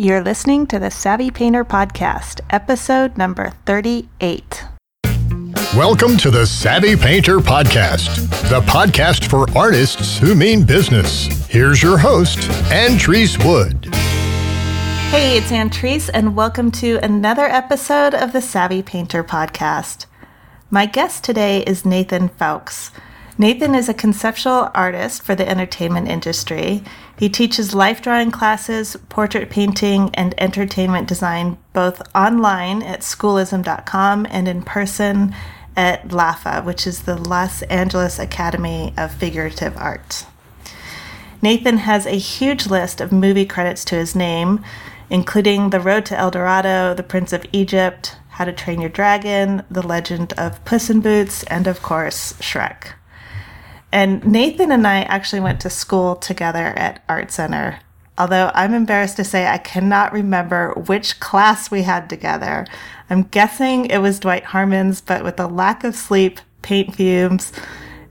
You're listening to the Savvy Painter Podcast, episode number 38. Welcome to the Savvy Painter Podcast, the podcast for artists who mean business. Here's your host, Antrese Wood. Hey, it's Antrese, and welcome to another episode of the Savvy Painter Podcast. My guest today is Nathan Fowkes. Nathan is a conceptual artist for the entertainment industry. He teaches life drawing classes, portrait painting, and entertainment design both online at schoolism.com and in person at LAFA, which is the Los Angeles Academy of Figurative Art. Nathan has a huge list of movie credits to his name, including The Road to El Dorado, The Prince of Egypt, How to Train Your Dragon, The Legend of Puss in Boots, and of course, Shrek. And Nathan and I actually went to school together at Art Center. Although I'm embarrassed to say I cannot remember which class we had together. I'm guessing it was Dwight Harmon's, but with a lack of sleep, paint fumes,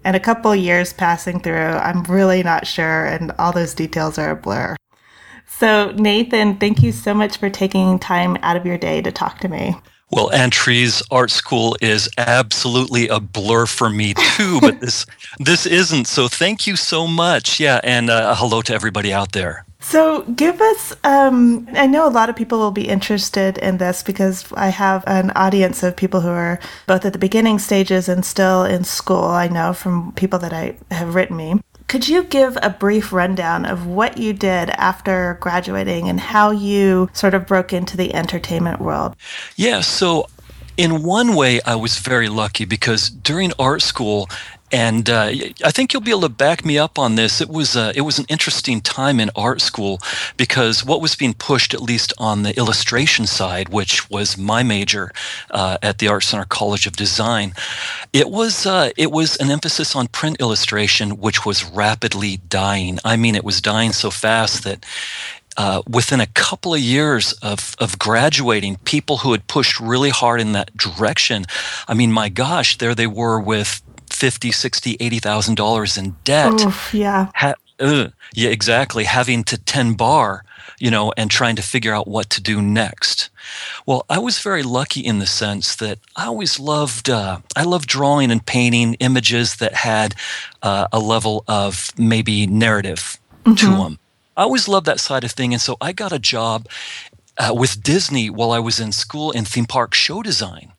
and a couple years passing through, I'm really not sure, and all those details are a blur. So, Nathan, thank you so much for taking time out of your day to talk to me. Well, Antrese art school is absolutely a blur for me too, but this this isn't. So thank you so much. Yeah, and uh, hello to everybody out there. So, give us. Um, I know a lot of people will be interested in this because I have an audience of people who are both at the beginning stages and still in school. I know from people that I have written me. Could you give a brief rundown of what you did after graduating and how you sort of broke into the entertainment world? Yeah, so in one way, I was very lucky because during art school, and uh, I think you'll be able to back me up on this. It was uh, it was an interesting time in art school because what was being pushed, at least on the illustration side, which was my major uh, at the Art Center College of Design, it was uh, it was an emphasis on print illustration, which was rapidly dying. I mean, it was dying so fast that uh, within a couple of years of, of graduating, people who had pushed really hard in that direction, I mean, my gosh, there they were with 50, 60, 80,000 dollars in debt. Oof, yeah. Ha- yeah, exactly. Having to 10 bar, you know, and trying to figure out what to do next. Well, I was very lucky in the sense that I always loved, uh, I loved drawing and painting images that had uh, a level of maybe narrative mm-hmm. to them. I always loved that side of thing. And so I got a job uh, with Disney while I was in school in theme park show design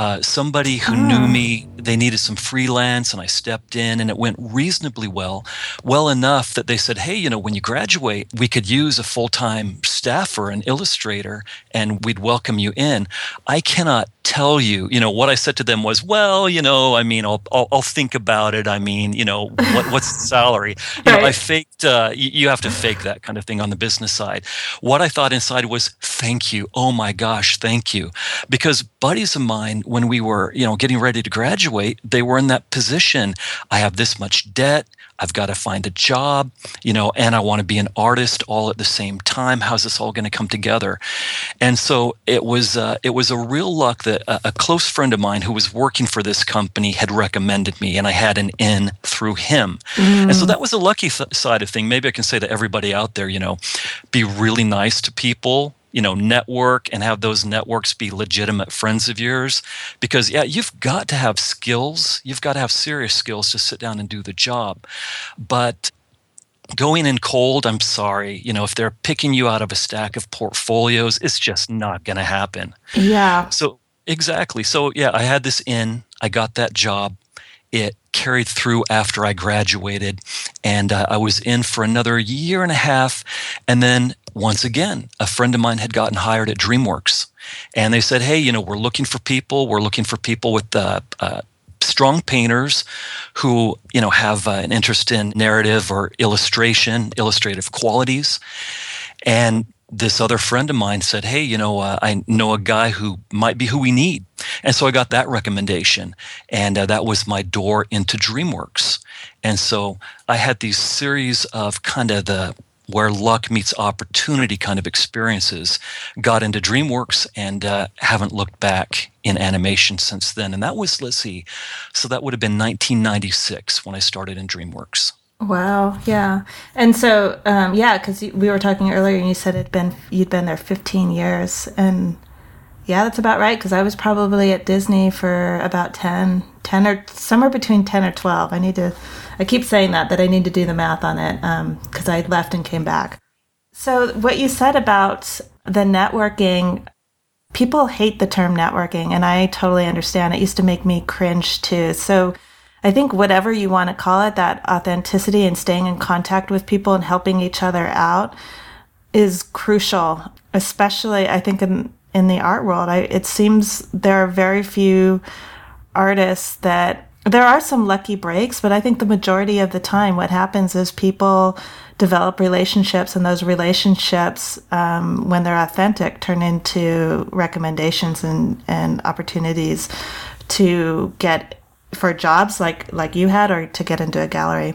uh, somebody who oh. knew me, they needed some freelance, and I stepped in, and it went reasonably well. Well enough that they said, hey, you know, when you graduate, we could use a full time staffer, an illustrator, and we'd welcome you in. I cannot tell you, you know, what I said to them was, well, you know, I mean, I'll, I'll, I'll think about it. I mean, you know, what, what's the salary? You know, I faked, uh, you, you have to fake that kind of thing on the business side. What I thought inside was, thank you. Oh my gosh, thank you. Because buddies of mine, when we were, you know, getting ready to graduate, they were in that position. I have this much debt. I've got to find a job, you know, and I want to be an artist all at the same time. How's this all going to come together? And so it was, uh, it was a real luck that a, a, close friend of mine who was working for this company had recommended me, and I had an in through him. Mm. And so mm. that was a lucky th- side of thing. Maybe I can say to everybody out there, you know, be really nice to people you know network and have those networks be legitimate friends of yours. Because yeah you've got to have skills. You've got to have serious skills to sit down and do the job. But going in cold i'm sorry you know if they're picking you out of a stack of portfolios it's just not going to happen. Yeah. So exactly. So yeah i had this in. I got that job it carried through after I graduated, and uh, I was in for another year and a half. And then once again, a friend of mine had gotten hired at DreamWorks, and they said, "Hey, you know, we're looking for people. We're looking for people with uh, uh, strong painters who you know have uh, an interest in narrative or illustration, illustrative qualities." And this other friend of mine said, Hey, you know, uh, I know a guy who might be who we need. And so I got that recommendation. And uh, that was my door into DreamWorks. And so I had these series of kind of the where luck meets opportunity kind of experiences. Got into DreamWorks and uh, haven't looked back in animation since then. And that was, let's see, so that would have been 1996 when I started in DreamWorks. Wow. Yeah. And so, um, yeah, because we were talking earlier, and you said it'd been you'd been there 15 years, and yeah, that's about right. Because I was probably at Disney for about 10, 10 or somewhere between 10 or 12. I need to. I keep saying that that I need to do the math on it because um, I left and came back. So what you said about the networking, people hate the term networking, and I totally understand. It used to make me cringe too. So I think whatever you want to call it, that authenticity and staying in contact with people and helping each other out is crucial, especially I think in in the art world. I, it seems there are very few artists that there are some lucky breaks, but I think the majority of the time, what happens is people develop relationships, and those relationships, um, when they're authentic, turn into recommendations and, and opportunities to get for jobs like like you had or to get into a gallery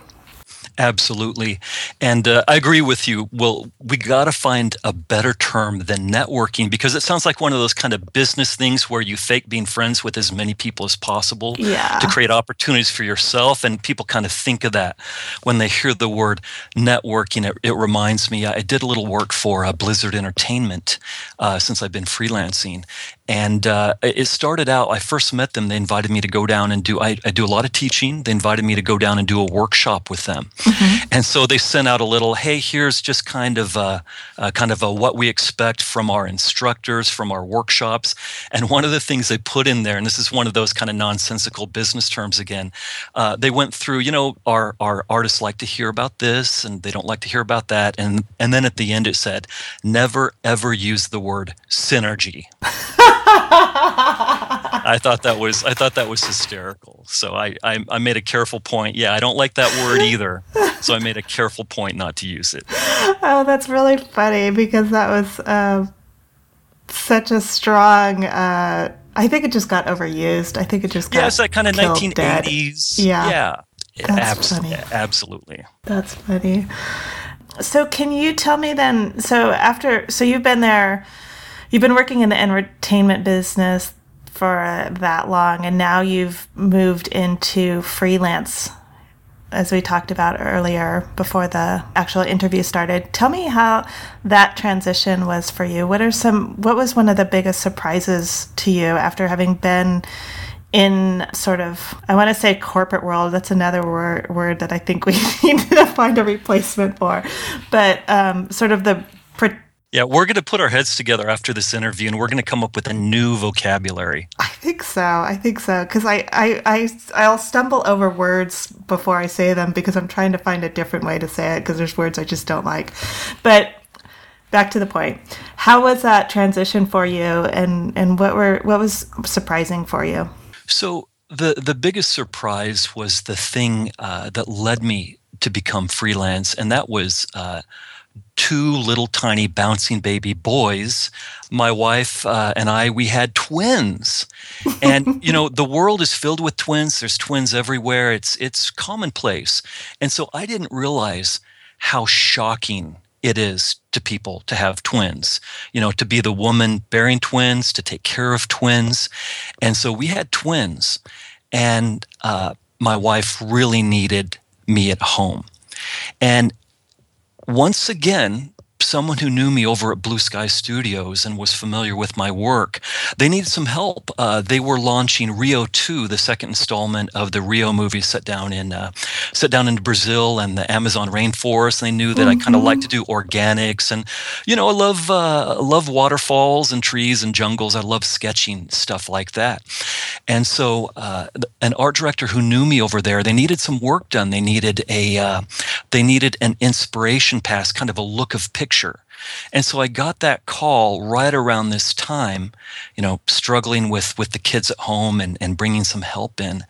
Absolutely. And uh, I agree with you. Well, we got to find a better term than networking because it sounds like one of those kind of business things where you fake being friends with as many people as possible yeah. to create opportunities for yourself. And people kind of think of that when they hear the word networking. It, it reminds me, I did a little work for uh, Blizzard Entertainment uh, since I've been freelancing. And uh, it started out, I first met them. They invited me to go down and do, I, I, do a lot of teaching. They invited me to go down and do a workshop with them. Mm-hmm. And so they sent out a little, hey, here's just kind of a, a kind of a what we expect from our instructors, from our workshops. And one of the things they put in there, and this is one of those kind of nonsensical business terms again, uh, they went through, you know, our, our artists like to hear about this and they don't like to hear about that. And, and then at the end it said, never ever use the word synergy. I thought that was I thought that was hysterical. So I, I, I made a careful point. Yeah, I don't like that word either. So I made a careful point not to use it. Oh, that's really funny because that was uh, such a strong. Uh, I think it just got overused. I think it just got yeah, it's that kind of nineteen eighties. Yeah, yeah, that's Abs- funny. Absolutely. That's funny. So can you tell me then? So after, so you've been there you've been working in the entertainment business for uh, that long, and now you've moved into freelance, as we talked about earlier before the actual interview started. Tell me how that transition was for you. What are some? What was one of the biggest surprises to you after having been in sort of I want to say corporate world. That's another word word that I think we need to find a replacement for. But um, sort of the yeah, we're going to put our heads together after this interview and we're going to come up with a new vocabulary. I think so. I think so. Because I, I, I, I'll stumble over words before I say them because I'm trying to find a different way to say it because there's words I just don't like. But back to the point. How was that transition for you and, and what were what was surprising for you? So the, the biggest surprise was the thing uh, that led me to become freelance, and that was uh, two little tiny bouncing baby boys. My wife uh, and I, we had twins, and you know the world is filled with twins. There's twins everywhere. It's it's commonplace, and so I didn't realize how shocking it is to people to have twins. You know, to be the woman bearing twins, to take care of twins, and so we had twins, and uh, my wife really needed me at home, and once again, someone who knew me over at Blue Sky Studios and was familiar with my work. They needed some help. Uh, they were launching Rio 2, the second installment of the Rio movie set down in uh, set down in Brazil and the Amazon rainforest. They knew that mm-hmm. I kind of like to do organics and you know I love uh, love waterfalls and trees and jungles. I love sketching stuff like that. And so uh, an art director who knew me over there, they needed some work done. They needed a uh, they needed an inspiration pass, kind of a look of picture picture. And so I got that call right around this time, you know, struggling with with the kids at home and, and bringing some help in.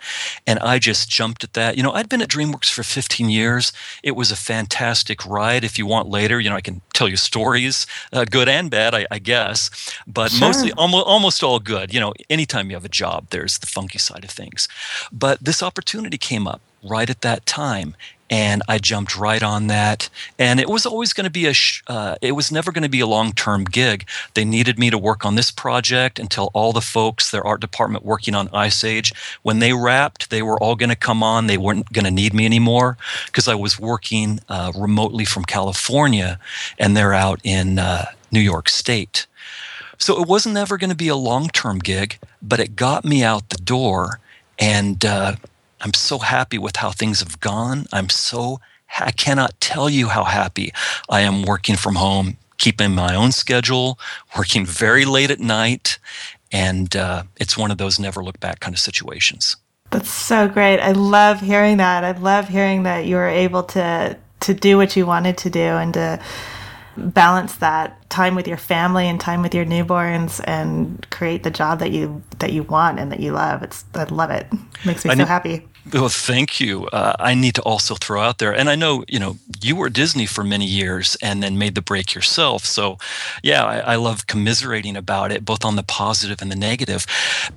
And I just jumped at that. You know, I'd been at DreamWorks for 15 years. It was a fantastic ride. If you want later, you know, I can tell you stories, uh, good and bad, I, I guess, but sure. mostly almost, almost all good. You know, anytime you have a job, there's the funky side of things. But this opportunity came up right at that time and I jumped right on that. And it was always going to be a, sh- uh, it was never going to be a long term gig. They needed me to work on this project until all the folks, their art department working on Ice Age, when they wrapped, they were all going to come on. They weren't going to need me anymore because I was working uh, remotely from California, and they're out in uh, New York State. So it wasn't ever going to be a long term gig, but it got me out the door. And uh, I'm so happy with how things have gone. I'm so, I cannot tell you how happy I am working from home, keeping my own schedule, working very late at night. And uh, it's one of those never look back kind of situations. That's so great. I love hearing that. I love hearing that you were able to to do what you wanted to do and to balance that time with your family and time with your newborns and create the job that you that you want and that you love. It's I love it. it makes me I so happy. Well, thank you. Uh, I need to also throw out there, and I know you know you were Disney for many years, and then made the break yourself. So, yeah, I, I, love commiserating about it, both on the positive and the negative,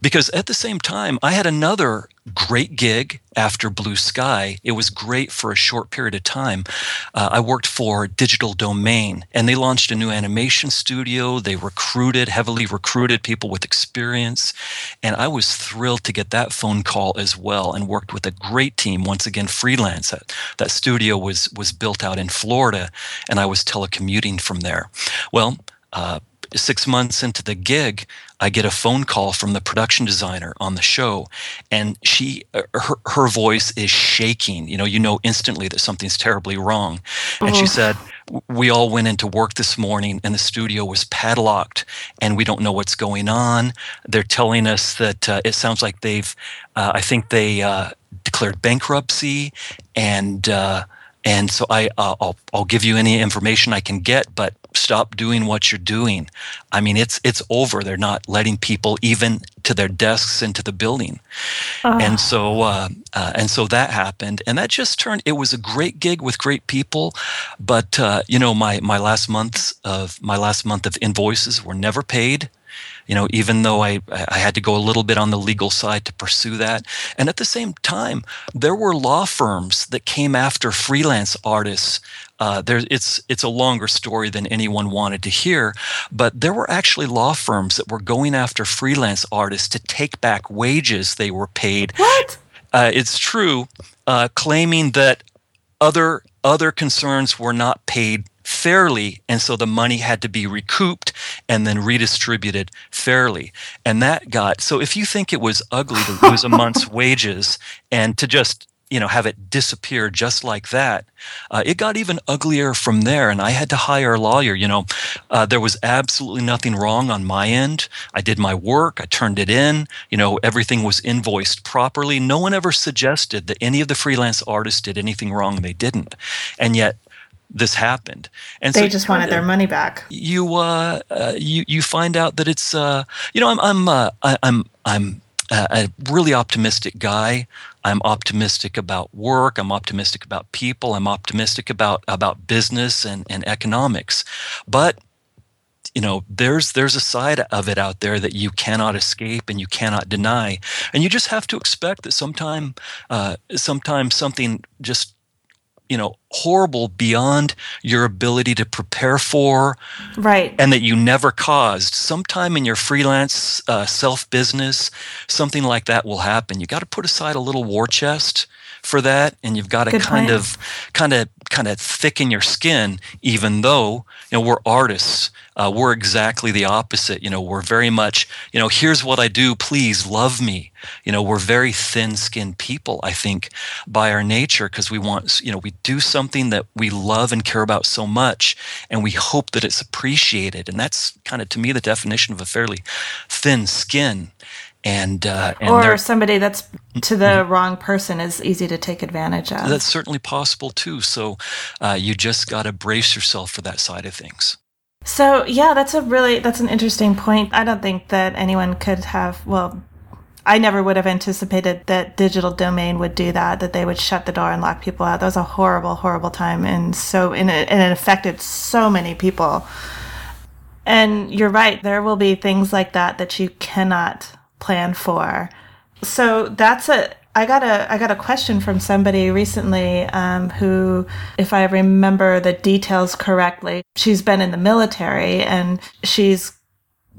because at the same time, I had another great gig after Blue Sky. It was great for a short period of time. Uh, I worked for Digital Domain, and they launched a new animation studio. They recruited, heavily recruited people with experience, and I was thrilled to get that phone call as well, and worked with a great team. Once again, freelance. That, that studio was was built out in Florida, and I was telecommuting from there. Well. Uh, six months into the gig, I get a phone call from the production designer on the show, and she uh, her her voice is shaking. You know, you know instantly that something's terribly wrong. And she said, "We all went into work this morning, and the studio was padlocked, and we don't know what's going on. They're telling us that uh, it sounds like they've, uh, I think they uh, declared bankruptcy, and." And so I, uh, I'll, I'll give you any information I can get, but stop doing what you're doing. I mean, it's it's over. They're not letting people even to their desks into the building, oh. and so uh, uh, and so that happened, and that just turned. It was a great gig with great people, but uh, you know, my my last months of my last month of invoices were never paid you know, even though I, I had to go a little bit on the legal side to pursue that. And at the same time, there were law firms that came after freelance artists. Uh, there, it's it's a longer story than anyone wanted to hear, but there were actually law firms that were going after freelance artists to take back wages they were paid. What? Uh, it's true, uh, claiming that other other concerns were not paid fairly. And so the money had to be recouped and then redistributed fairly. And that got so if you think it was ugly to lose a month's wages and to just you know have it disappear just like that uh, it got even uglier from there and i had to hire a lawyer you know uh, there was absolutely nothing wrong on my end i did my work i turned it in you know everything was invoiced properly no one ever suggested that any of the freelance artists did anything wrong they didn't and yet this happened. And they so just wanted their money back. You uh, uh, you you find out that it's uh you know i'm i'm uh, I, i'm i'm a really optimistic guy. I'm optimistic about work. I'm optimistic about people. I'm optimistic about about business and and economics. But you know there's there's a side of it out there that you cannot escape and you cannot deny. And you just have to expect that sometime uh, sometimes something just you know horrible beyond your ability to prepare for. Right. And that you never caused. Sometime in your freelance uh, self business something like that will happen. You got to put aside a little war chest for that and you've got to kind of kind of kind of thicken your skin even though you know we're artists uh, we're exactly the opposite. You know we're very much you know here's what i do please love me. You know we're very thin skinned people i think by our nature because we want you know we do something that we love and care about so much and we hope that it's appreciated. And that's kind of to me the definition of a fairly thin skin and, uh, and or somebody that's to the mm-hmm. wrong person is easy to take advantage of. That's certainly possible too. So uh, you just got to brace yourself for that side of things. So yeah, that's a really that's an interesting point. I don't think that anyone could have well. I never would have anticipated that digital domain would do that, that they would shut the door and lock people out. That was a horrible, horrible time. And so, and it, and it affected so many people. And you're right, there will be things like that that you cannot plan for. So that's a I got a I got a question from somebody recently um, who, if I remember the details correctly, she's been in the military and she's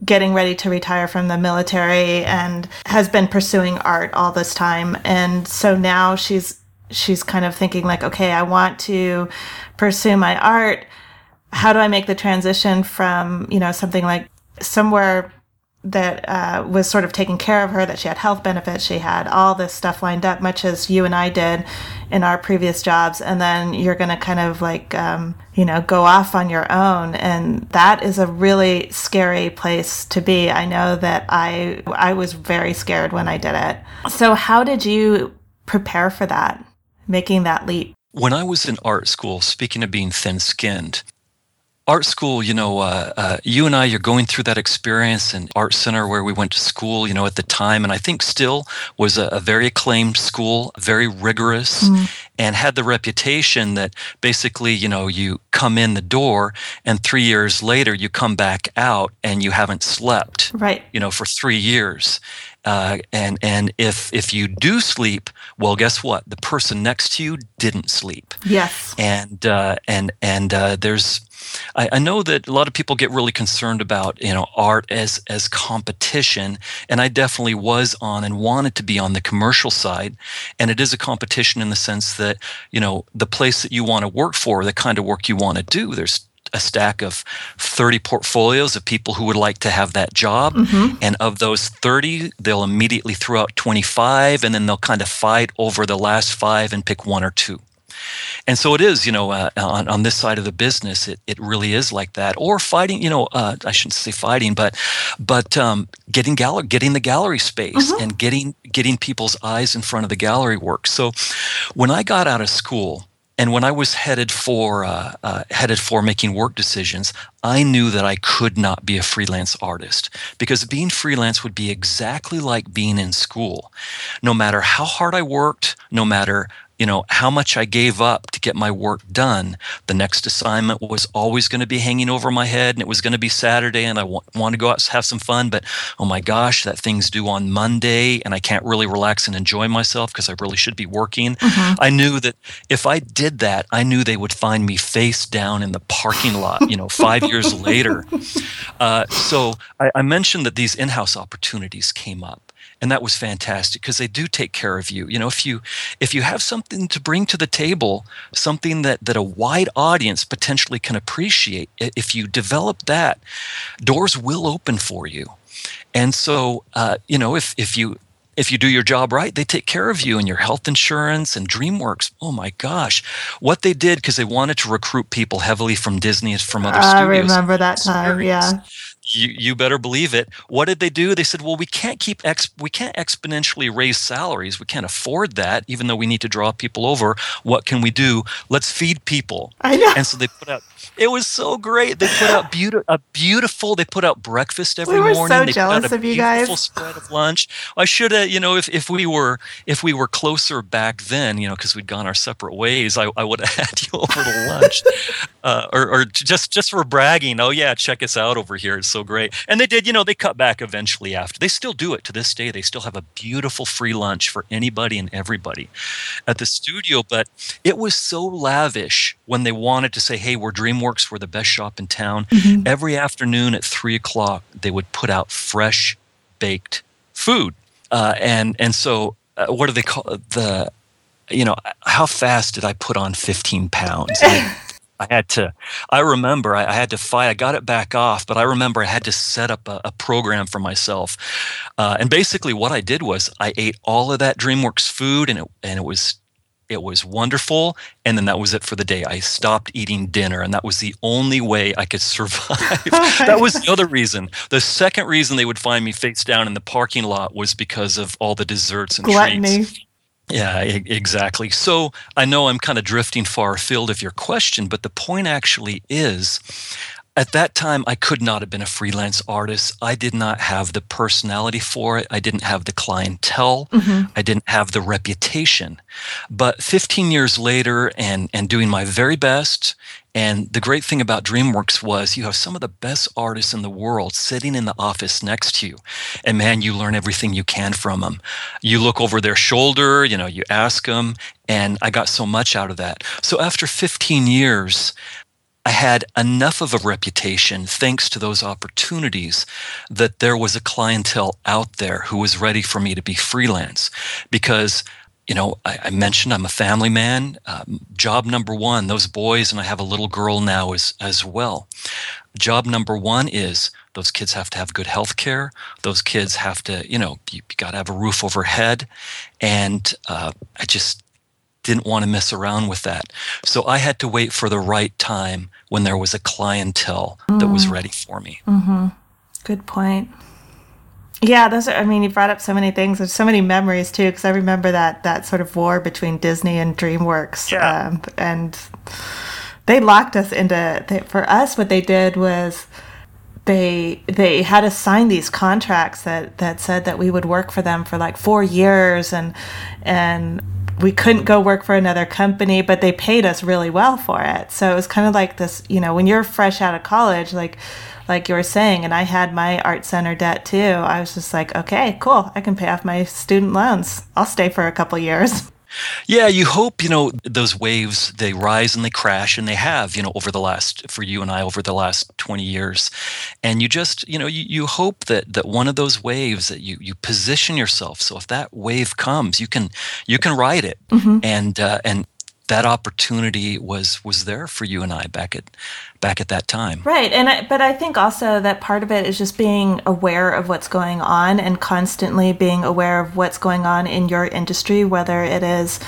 getting ready to retire from the military and has been pursuing art all this time and so now she's she's kind of thinking like okay I want to pursue my art how do I make the transition from you know something like somewhere that uh, was sort of taking care of her, that she had health benefits, she had all this stuff lined up, much as you and I did in our previous jobs. And then you're going to kind of like, um, you know, go off on your own. And that is a really scary place to be. I know that I, I was very scared when I did it. So, how did you prepare for that, making that leap? When I was in art school, speaking of being thin skinned, art school, you know, uh, uh, you and I, you're going through that experience in art center where we went to school, you know, at the time, and I think still was a, a very acclaimed school, very rigorous, mm. and had the reputation that basically, you know, you come in the door and three years later you come back out and you haven't slept, right? You know, for three years. Uh, and and if if you do sleep, well, guess what? The person next to you didn't sleep. Yes. And uh, and and uh, there's I, I, know that a lot of people get really concerned about you know art as as competition, and I definitely was on and wanted to be on the commercial side. And it is a competition in the sense that you know the place that you want to work for, the kind of work you want to do. There's a stack of 30 portfolios of people who would like to have that job. Mm-hmm. And of those 30, they'll immediately throw out 25 and then they'll kind of fight over the last five and pick one or two. And so it is, you know, uh, on, on this side of the business, it, it really is like that. Or fighting, you know, uh, I shouldn't say fighting, but but um, getting gallery, getting the gallery space mm-hmm. and getting getting people's eyes in front of the gallery work. So when I got out of school, and when I was headed for uh, uh, headed for making work decisions, I knew that I could not be a freelance artist because being freelance would be exactly like being in school. No matter how hard I worked, no matter you know how much i gave up to get my work done. The next assignment was always going to be hanging over my head and it was going to be saturday and i want, want to go out and have some fun but oh my gosh that thing's due on monday and i can't really relax and enjoy myself because i really should be working. Mm-hmm. i knew that if i did that i knew they would find me face down in the parking lot you know five years later. Uh, so I, I mentioned that these in-house opportunities came up and that was fantastic because they do take care of you you know if you if you have something to bring to the table something that that a wide audience potentially can appreciate if you develop that doors will open for you and so uh, you know if if you if you do your job right, they take care of you and your health insurance and DreamWorks. Oh my gosh, what they did because they wanted to recruit people heavily from Disney and from other I studios. I remember that time. Yeah you, you better believe it. What did they do? They said, "Well, we can't keep ex- we can't exponentially raise salaries. We can't afford that, even though we need to draw people over. What can we do? Let's feed people." I know. And so they put out. It was so great. They put out beautiful, a beautiful. They put out breakfast every we were morning. So they jealous put out a of you guys. spread of lunch. I should have, you know, if, if we were if we were closer back then, you know, because we'd gone our separate ways, I, I would have had you over to lunch, uh, or, or just just for bragging. Oh yeah, check us out over here. It's so great. And they did, you know, they cut back eventually after. They still do it to this day. They still have a beautiful free lunch for anybody and everybody at the studio. But it was so lavish when they wanted to say, hey, we're DreamWorks, we're the best shop in town. Mm-hmm. Every afternoon at three o'clock, they would put out fresh baked food. Uh, and and so uh, what do they call the you know how fast did i put on 15 pounds I had to, I remember I, I, had to fight. I got it back off, but I remember I had to set up a, a program for myself. Uh, and basically, what I did was I ate all of that DreamWorks food, and it and it was it was wonderful. And then that was it for the day. I stopped eating dinner, and that was the only way I could survive. that was the other reason. The second reason they would find me face down in the parking lot was because of all the desserts and Gluttony. treats. Yeah, exactly. So I know I'm kind of drifting far afield of your question, but the point actually is at that time, I could not have been a freelance artist. I did not have the personality for it. I didn't have the clientele. Mm-hmm. I didn't have the reputation. But 15 years later, and, and doing my very best, and the great thing about DreamWorks was you have some of the best artists in the world sitting in the office next to you. And man, you learn everything you can from them. You look over their shoulder, you know, you ask them, and I got so much out of that. So after 15 years, I had enough of a reputation thanks to those opportunities that there was a clientele out there who was ready for me to be freelance because you know, I, I, mentioned I'm a family man. Um, job number one, those boys, and I have a little girl now as as well. Job number one is those kids have to have good health care. Those kids have to, you know, you, you got to have a roof overhead. And uh, I just didn't want to mess around with that. So I had to wait for the right time when there was a clientele mm. that was mm. ready for me. Mm-hmm. Good point. Yeah, those are. I mean, you brought up so many things. There's so many memories too, because I remember that that sort of war between Disney and DreamWorks, yeah. um, and they locked us into. They, for us, what they did was they they had us sign these contracts that that said that we would work for them for like four years, and and we couldn't go work for another company, but they paid us really well for it. So it was kind of like this, you know, when you're fresh out of college, like like you were saying, and I had my art center debt too. I was just like, okay, cool. I can pay off my student loans. I'll stay for a couple years. Yeah, you hope, you know, those waves, they rise and they crash, and they have, you know, over the last, for you and I, over the last 20 years. And you just, you know, you, you hope that that one of those waves that you you position yourself. So if that wave comes, you can you can ride it. Mm-hmm. And uh, and that opportunity was was there for you and I back at back at that time. Right. And I, but I think also that part of it is just being aware of what's going on and constantly being aware of what's going on in your industry whether it is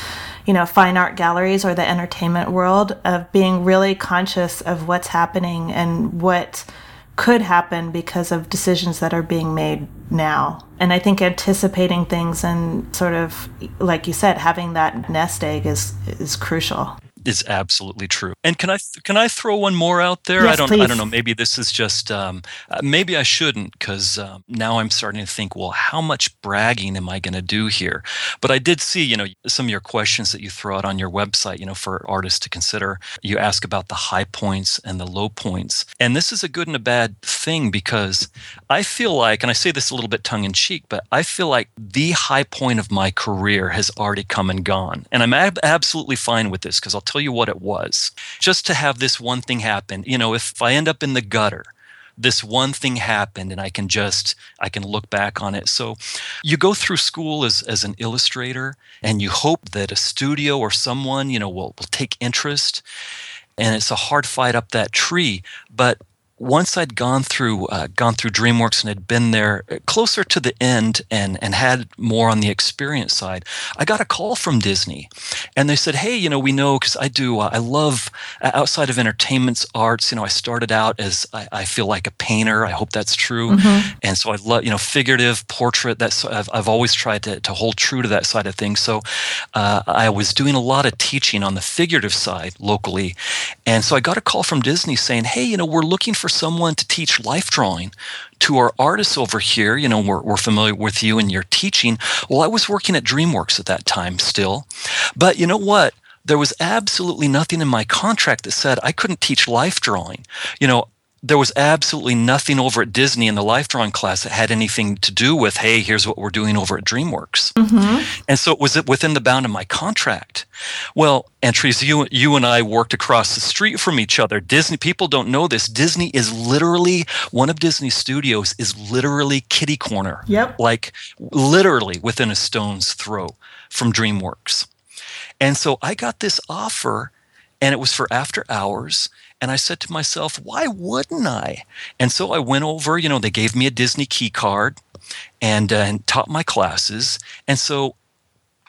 you know fine art galleries or the entertainment world of being really conscious of what's happening and what could happen because of decisions that are being made now. And I think anticipating things and sort of, like you said, having that nest egg is is crucial is absolutely true. And can I can I throw one more out there? Yes, I don't please. I don't know. Maybe this is just um, uh, maybe I shouldn't because um, now I'm starting to think. Well, how much bragging am I going to do here? But I did see you know some of your questions that you throw out on your website. You know for artists to consider. You ask about the high points and the low points, and this is a good and a bad thing because I feel like, and I say this a little bit tongue in cheek, but I feel like the high point of my career has already come and gone, and I'm ab- absolutely fine with this because I'll tell you what it was. Just to have this one thing happen, you know, if I end up in the gutter, this one thing happened and I can just I can look back on it. So you go through school as as an illustrator and you hope that a studio or someone, you know, will will take interest and it's a hard fight up that tree, but once I'd gone through uh, gone through DreamWorks and had been there uh, closer to the end and and had more on the experience side, I got a call from Disney, and they said, "Hey, you know, we know because I do uh, I love uh, outside of entertainment's arts. You know, I started out as I, I feel like a painter. I hope that's true, mm-hmm. and so I love you know figurative portrait. That's I've, I've always tried to to hold true to that side of things. So uh, I was doing a lot of teaching on the figurative side locally, and so I got a call from Disney saying, "Hey, you know, we're looking for someone to teach life drawing to our artists over here. You know, we're, we're familiar with you and your teaching. Well, I was working at DreamWorks at that time still. But you know what? There was absolutely nothing in my contract that said I couldn't teach life drawing. You know, there was absolutely nothing over at Disney in the life drawing class that had anything to do with, hey, here's what we're doing over at DreamWorks. Mm-hmm. And so it was within the bound of my contract. Well, and Teresa, you, you and I worked across the street from each other. Disney, people don't know this. Disney is literally, one of Disney's studios is literally kitty corner. Yep. Like literally within a stone's throw from DreamWorks. And so I got this offer and it was for after hours and I said to myself, why wouldn't I? And so I went over, you know, they gave me a Disney key card and, uh, and taught my classes. And so,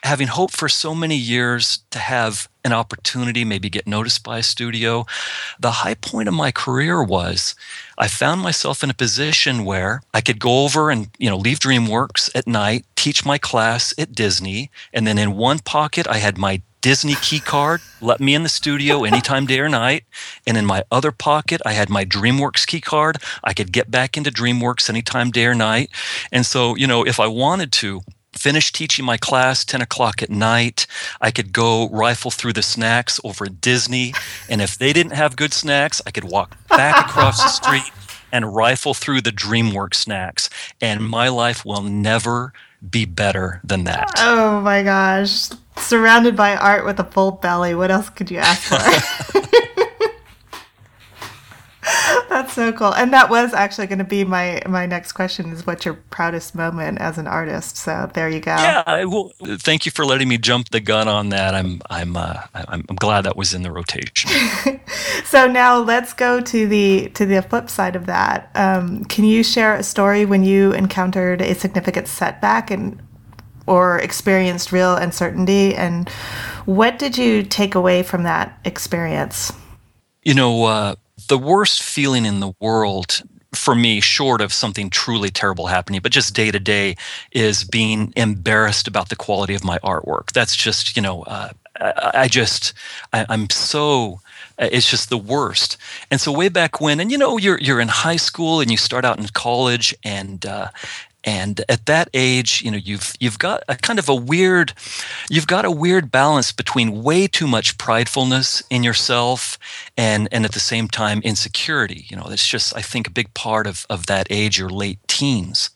having hoped for so many years to have an opportunity, maybe get noticed by a studio, the high point of my career was I found myself in a position where I could go over and, you know, leave DreamWorks at night, teach my class at Disney, and then in one pocket I had my Disney key card, let me in the studio anytime, day or night. And in my other pocket, I had my DreamWorks key card. I could get back into DreamWorks anytime, day or night. And so, you know, if I wanted to, finish teaching my class 10 o'clock at night i could go rifle through the snacks over at disney and if they didn't have good snacks i could walk back across the street and rifle through the dreamworks snacks and my life will never be better than that Oh my gosh. Surrounded by art with a full belly. What else could you ask for? That's so cool. And that was actually going to be my my next question is what's your proudest moment as an artist? So there you go. yeah I will, thank you for letting me jump the gun on that i'm i'm uh, I'm, I'm glad that was in the rotation So now let's go to the to the flip side of that. Um, can you share a story when you encountered a significant setback and or experienced real uncertainty and what did you take away from that experience? You know, uh, the worst feeling in the world for me, short of something truly terrible happening, but just day to day, is being embarrassed about the quality of my artwork. That's just, you know, uh, I, I just, I, I'm so. It's just the worst, and so way back when, and you know, you're you're in high school and you start out in college, and uh, and at that age you know you've you've got a kind of a weird you've got a weird balance between way too much pridefulness in yourself and and at the same time insecurity you know that's just i think a big part of of that age your late teens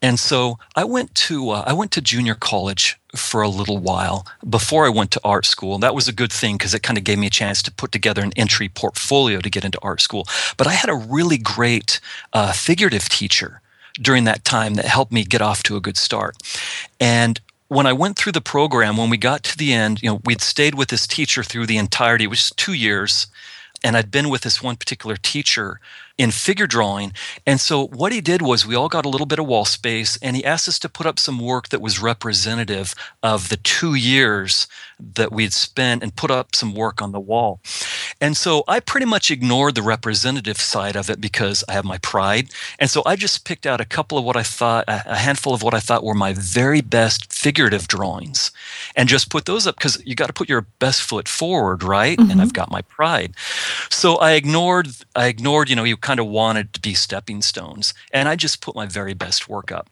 and so I went to uh, I went to junior college for a little while before I went to art school. And that was a good thing because it kind of gave me a chance to put together an entry portfolio to get into art school. But I had a really great uh, figurative teacher during that time that helped me get off to a good start. And when I went through the program, when we got to the end, you know, we'd stayed with this teacher through the entirety, which is two years, and I'd been with this one particular teacher in figure drawing. And so what he did was we all got a little bit of wall space and he asked us to put up some work that was representative of the two years that we'd spent and put up some work on the wall. And so I pretty much ignored the representative side of it because I have my pride. And so I just picked out a couple of what I thought, a handful of what I thought were my very best figurative drawings and just put those up because you got to put your best foot forward, right? And mm-hmm. I've got my pride. So I ignored, I ignored, you know, you kind of wanted to be stepping stones. And I just put my very best work up.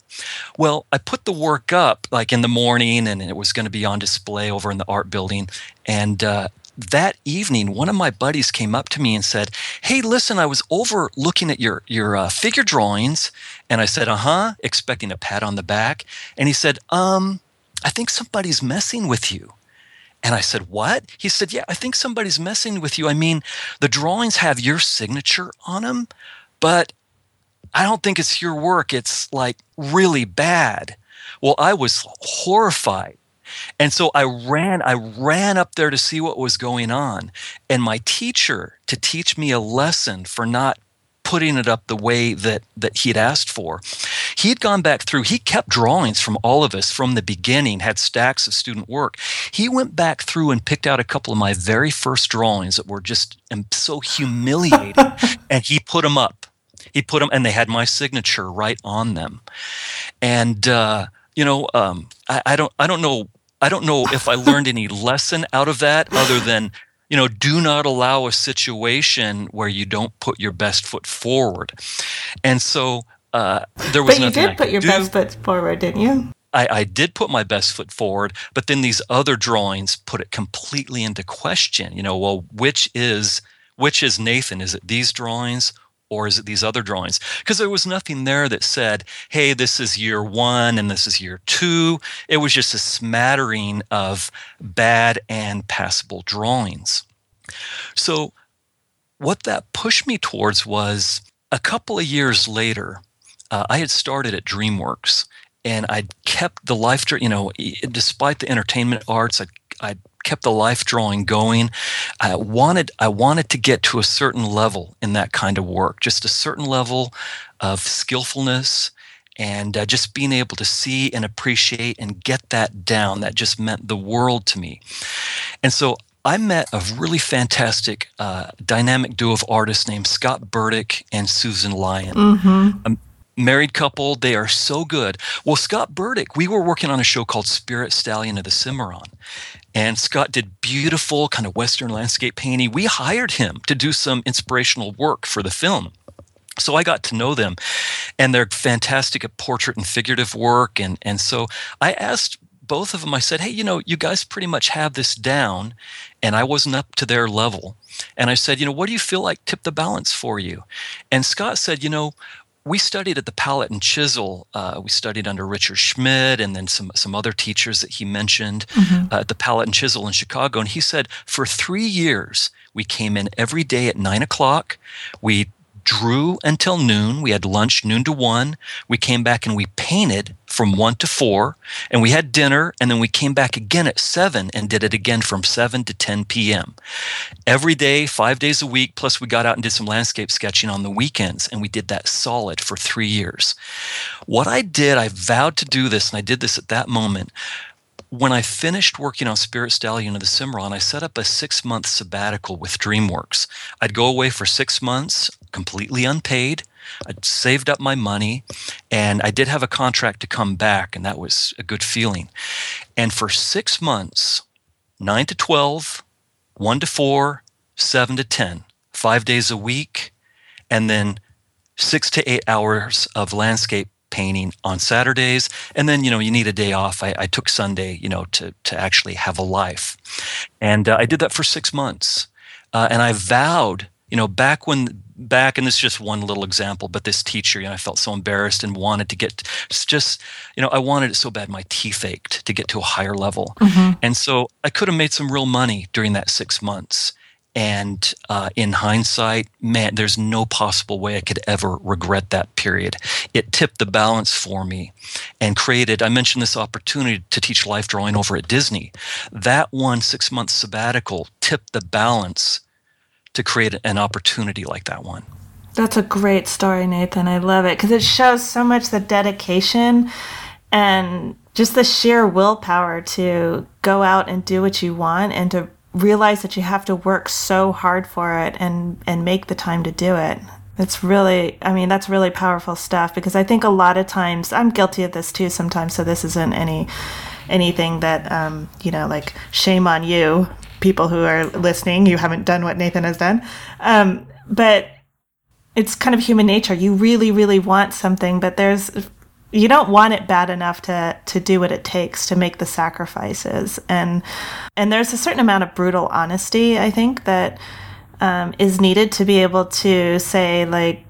Well, I put the work up like in the morning and it was going to be on display over in the art building. And, uh, that evening, one of my buddies came up to me and said, "Hey, listen, I was over looking at your your uh, figure drawings," and I said, "Uh huh," expecting a pat on the back, and he said, "Um, I think somebody's messing with you." And I said, What? He said, Yeah, I think somebody's messing with you. I mean, the drawings have your signature on them, but I don't think it's your work. It's like really bad. Well, I was horrified. And so I ran, I ran up there to see what was going on. And my teacher, to teach me a lesson for not putting it up the way that that he'd asked for. He had gone back through. He kept drawings from all of us from the beginning. Had stacks of student work. He went back through and picked out a couple of my very first drawings that were just um, so humiliating, and he put them up. He put them, and they had my signature right on them. And uh, you know, um, I, I don't, I don't know, I don't know if I learned any lesson out of that other than you know, do not allow a situation where you don't put your best foot forward. And so uh, there was But you did put your do. best foot forward, didn't you? I, I did put my best foot forward, but then these other drawings put it completely into question. You know, well, which is which is Nathan? Is it these drawings or is it these other drawings? Because there was nothing there that said, "Hey, this is year one and this is year two. It was just a smattering of bad and passable drawings. So, what that pushed me towards was a couple of years later. Uh, I had started at DreamWorks, and I'd kept the life, you know, despite the entertainment arts, I I kept the life drawing going. I wanted I wanted to get to a certain level in that kind of work, just a certain level of skillfulness and uh, just being able to see and appreciate and get that down. That just meant the world to me. And so I met a really fantastic uh, dynamic duo of artists named Scott Burdick and Susan Lyon a married couple. They are so good. Well, Scott Burdick, we were working on a show called Spirit Stallion of the Cimarron. And Scott did beautiful kind of Western landscape painting. We hired him to do some inspirational work for the film. So I got to know them, and they're fantastic at portrait and figurative work. And, and so I asked both of them, I said, Hey, you know, you guys pretty much have this down. And I wasn't up to their level. And I said, You know, what do you feel like tipped the balance for you? And Scott said, You know, we studied at the Palette and Chisel. Uh, we studied under Richard Schmid and then some some other teachers that he mentioned mm-hmm. uh, at the Palette and Chisel in Chicago. And he said for three years we came in every day at nine o'clock. We drew until noon. We had lunch noon to one. We came back and we painted from one to four, and we had dinner, and then we came back again at seven and did it again from seven to 10 p.m. Every day, five days a week, plus we got out and did some landscape sketching on the weekends, and we did that solid for three years. What I did, I vowed to do this, and I did this at that moment when I finished working on Spirit Stallion of the Cimarron, I set up a six month sabbatical with DreamWorks. I'd go away for six months, completely unpaid. I'd saved up my money, and I did have a contract to come back, and that was a good feeling. And for six months, 9 to 12, 1 to 4, 7 to 10, five days a week, and then six to eight hours of landscape painting on Saturdays. And then, you know, you need a day off. I, I took Sunday, you know, to, to actually have a life. And uh, I did that for six months. Uh, and I vowed, you know, back when, back, and this is just one little example, but this teacher, you know, I felt so embarrassed and wanted to get just, you know, I wanted it so bad my teeth ached to get to a higher level. Mm-hmm. And so I could have made some real money during that six months. And uh, in hindsight, man, there's no possible way I could ever regret that period. It tipped the balance for me and created, I mentioned this opportunity to teach life drawing over at Disney. That one six month sabbatical tipped the balance to create an opportunity like that one. That's a great story, Nathan. I love it because it shows so much the dedication and just the sheer willpower to go out and do what you want and to realize that you have to work so hard for it and and make the time to do it it's really i mean that's really powerful stuff because i think a lot of times i'm guilty of this too sometimes so this isn't any anything that um, you know like shame on you people who are listening you haven't done what nathan has done. Um, but it's kind of human nature. You really really want something but there's you don't want it bad enough to to do what it takes to make the sacrifices. And and there's a certain amount of brutal honesty i think that um, is needed to be able to say like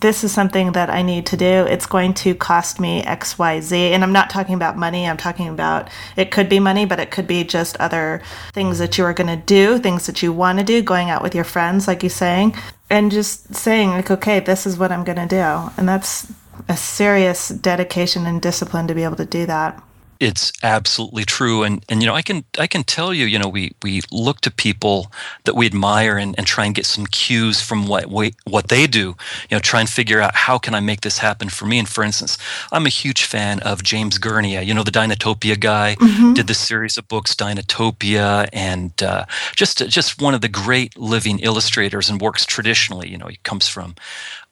this is something that I need to do. It's going to cost me XYZ. And I'm not talking about money. I'm talking about it could be money, but it could be just other things that you are going to do, things that you want to do, going out with your friends, like you're saying, and just saying, like, okay, this is what I'm going to do. And that's a serious dedication and discipline to be able to do that it's absolutely true. And and you know i can i can tell you you know we we look to people that we admire and, and try and get some cues from what we, what they do you know try and figure out how can i make this happen for me. And for instance i'm a huge fan of James Gurney you know the dinotopia guy mm-hmm. did the series of books dinotopia and uh, just just one of the great living illustrators and works traditionally. You know he comes from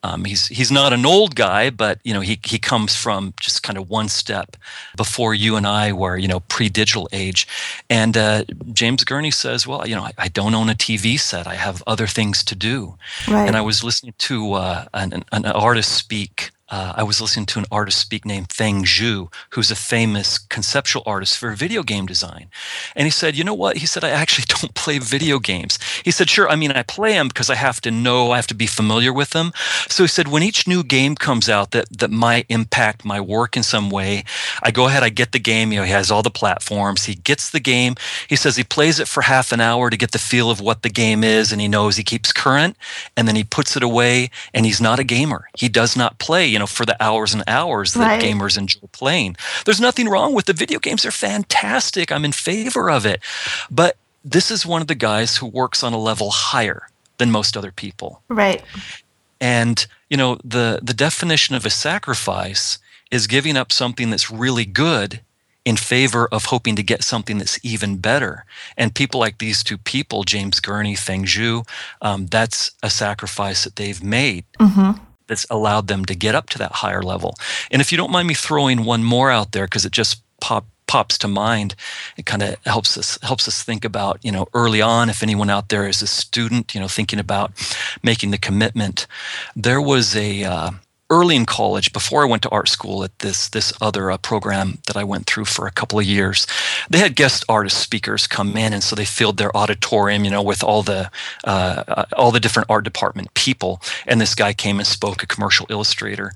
um, he's he's not an old guy, but you know he he comes from just kind of one step before you and I were you know pre-digital age. And uh, James Gurney says, well, you know, I, I, don't own a TV set. I have other things to do. Right. And I was listening to uh, an, an artist speak uh, I was listening to an artist speak named Feng Zhu, who's a famous conceptual artist for video game design. And he said, You know what? He said, I actually don't play video games. He said, Sure, I mean, I play them because I have to know, I have to be familiar with them. So he said, When each new game comes out that, that might impact my work in some way, I go ahead, I get the game. You know, he has all the platforms. He gets the game. He says he plays it for half an hour to get the feel of what the game is, and he knows he keeps current, and then he puts it away, and he's not a gamer. He does not play. You know, for the hours and hours that right. gamers enjoy playing. There's nothing wrong with the video games. They're fantastic. I'm in favor of it. But this is one of the guys who works on a level higher than most other people. Right. And, you know, the the definition of a sacrifice is giving up something that's really good in favor of hoping to get something that's even better. And people like these two people, James Gurney, Feng Zhu, um, that's a sacrifice that they've made. Mm-hmm that's allowed them to get up to that higher level. And if you don't mind me throwing one more out there, because it just popped pops to mind. It kind of helps us helps us think about you know early on if anyone out there is a student you know thinking about making the commitment. There was a uh, early in college, before I went to art school at this this other uh, program that I went through for a couple of years, they had guest artist speakers come in, and so they filled their auditorium, you know, with all the uh, uh, all the different art department people. And this guy came and spoke, a commercial illustrator,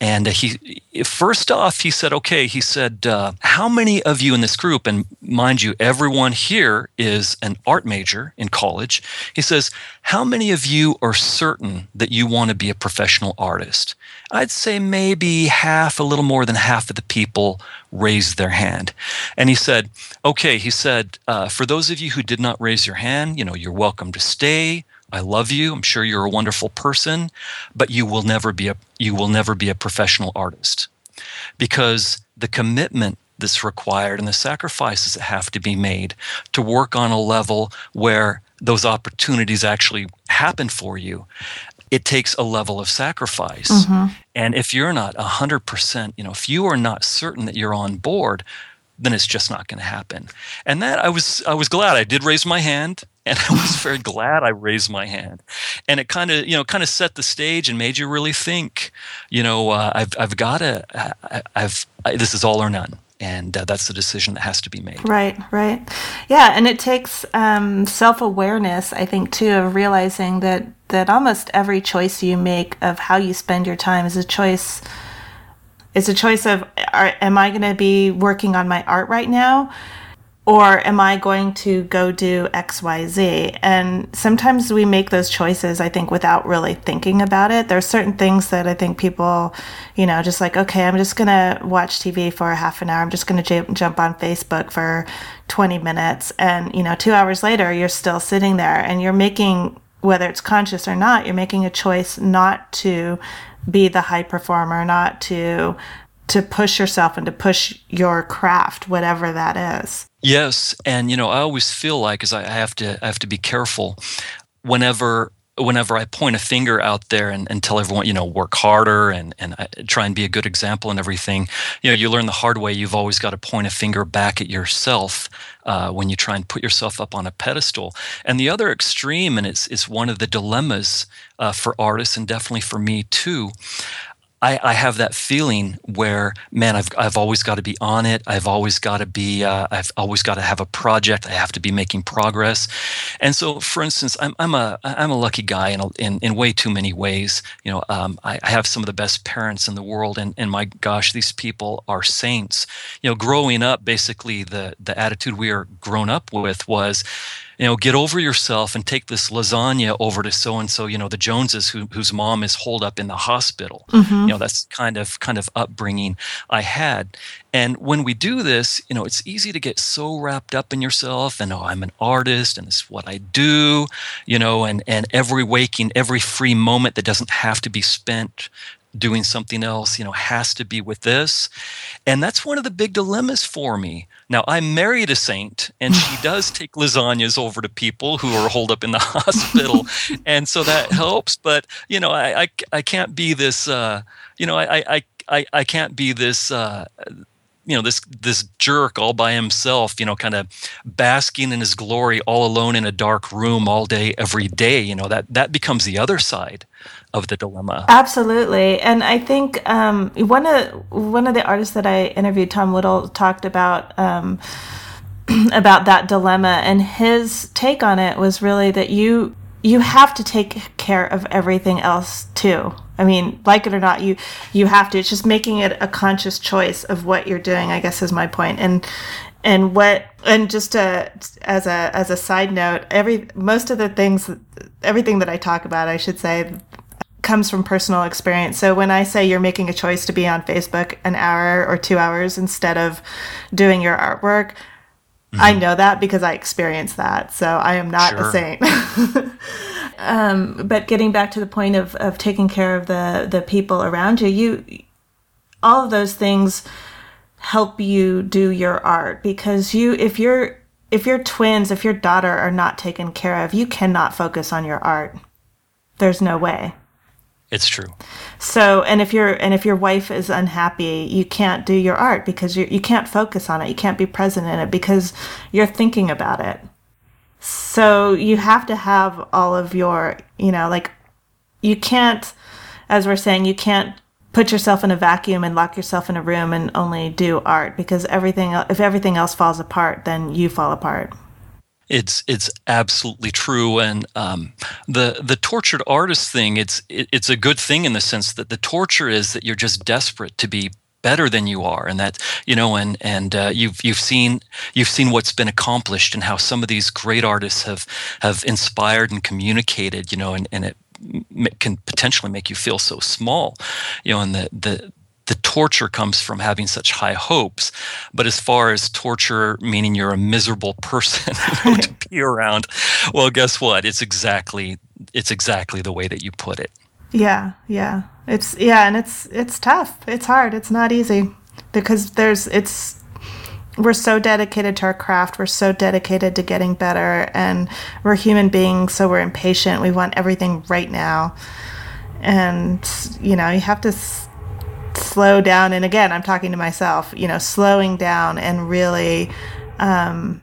and he first off he said, "Okay," he said, uh, "How many of you in this group?" And mind you, everyone here is an art major in college. He says, "How many of you are certain that you want to be a professional artist?" I'd say maybe half, a little more than half of the people raised their hand. And he said, okay, he said, uh, for those of you who did not raise your hand, you know, you're welcome to stay. I love you. I'm sure you're a wonderful person, but you will never be a you will never be a professional artist because the commitment that's required and the sacrifices that have to be made to work on a level where those opportunities actually happen for you it takes a level of sacrifice. Mm-hmm. And if you're not 100%, you know, if you are not certain that you're on board, then it's just not going to happen. And that I was I was glad I did raise my hand and I was very glad I raised my hand. And it kind of, you know, kind of set the stage and made you really think, you know, uh, I've I've got to I've I, this is all or none and uh, that's the decision that has to be made. Right, right, yeah, and it takes um, self awareness, I think, too, of realizing that that almost every choice you make of how you spend your time is a choice. It's a choice of, are, am I going to be working on my art right now? Or am I going to go do XYZ? And sometimes we make those choices, I think, without really thinking about it. There are certain things that I think people, you know, just like, okay, I'm just going to watch TV for a half an hour. I'm just going to j- jump on Facebook for 20 minutes. And, you know, two hours later, you're still sitting there and you're making, whether it's conscious or not, you're making a choice not to be the high performer, not to to push yourself and to push your craft, whatever that is. Yes, and you know, I always feel like as I have to I have to be careful whenever whenever I point a finger out there and, and tell everyone, you know, work harder and, and I try and be a good example and everything, you know, you learn the hard way. You've always got to point a finger back at yourself uh, when you try and put yourself up on a pedestal. And the other extreme, and it's, it's one of the dilemmas uh, for artists and definitely for me too, I, I, have that feeling where, man, I've, I've always got to be on it. I've always got to be, uh, I've always got to have a project. I have to be making progress. And so, for instance, I'm, I'm a, I'm a lucky guy in, in, in way too many ways. You know, um, I, I, have some of the best parents in the world and, and my gosh, these people are saints. You know, growing up, basically the, the attitude we are grown up with was, you know, get over yourself and take this lasagna over to so and so, you know, the Joneses who, whose mom is holed up in the hospital. Mm-hmm. You know, that's kind of kind of upbringing I had. And when we do this, you know, it's easy to get so wrapped up in yourself and oh, I'm an artist and this is what I do, you know, and and every waking, every free moment that doesn't have to be spent doing something else, you know, has to be with this. And that's one of the big dilemmas for me. Now, I married a saint, and she does take lasagnas over to people who are holed up in the hospital. and so that helps. But, you know, I, I, I can't be this, uh, you know, I, I, I, I can't be this, uh, you know this this jerk all by himself you know kind of basking in his glory all alone in a dark room all day every day you know that that becomes the other side of the dilemma. Absolutely. And i think um, one of one of the artists that i interviewed tom little talked about um, about that dilemma. And his take on it was really that you you have to take care of everything else too I mean, like it or not, you you have to. It's just making it a conscious choice of what you're doing. I guess is my point. And and what and just to, as a as a side note, every most of the things, everything that I talk about, I should say, comes from personal experience. So when I say you're making a choice to be on Facebook an hour or two hours instead of doing your artwork. Mm-hmm. I know that because I experienced that. So I am not sure. a saint. Um, but getting back to the point of, of taking care of the, the people around you, you all of those things help you do your art because you if you're if your twins, if your daughter are not taken care of, you cannot focus on your art. There's no way. It's true. So, and if your and if your wife is unhappy, you can't do your art because you you can't focus on it. You can't be present in it because you're thinking about it. So you have to have all of your, you know, like you can't, as we're saying, you can't put yourself in a vacuum and lock yourself in a room and only do art because everything if everything else falls apart, then you fall apart. It's it's absolutely true, and um, the the tortured artist thing. It's it, it's a good thing in the sense that the torture is that you're just desperate to be better than you are and that you know and and uh, you've you've seen you've seen what's been accomplished and how some of these great artists have have inspired and communicated you know and, and it can potentially make you feel so small you know and the the the torture comes from having such high hopes. But as far as torture, meaning you're a miserable person to be around, well, guess what? It's exactly it's exactly the way that you put it. Yeah, yeah. It's yeah, and it's it's tough. It's hard. It's not easy because there's it's we're so dedicated to our craft. We're so dedicated to getting better and we're human beings, so we're impatient. We want everything right now. And you know, you have to s- slow down and again, I'm talking to myself, you know, slowing down and really um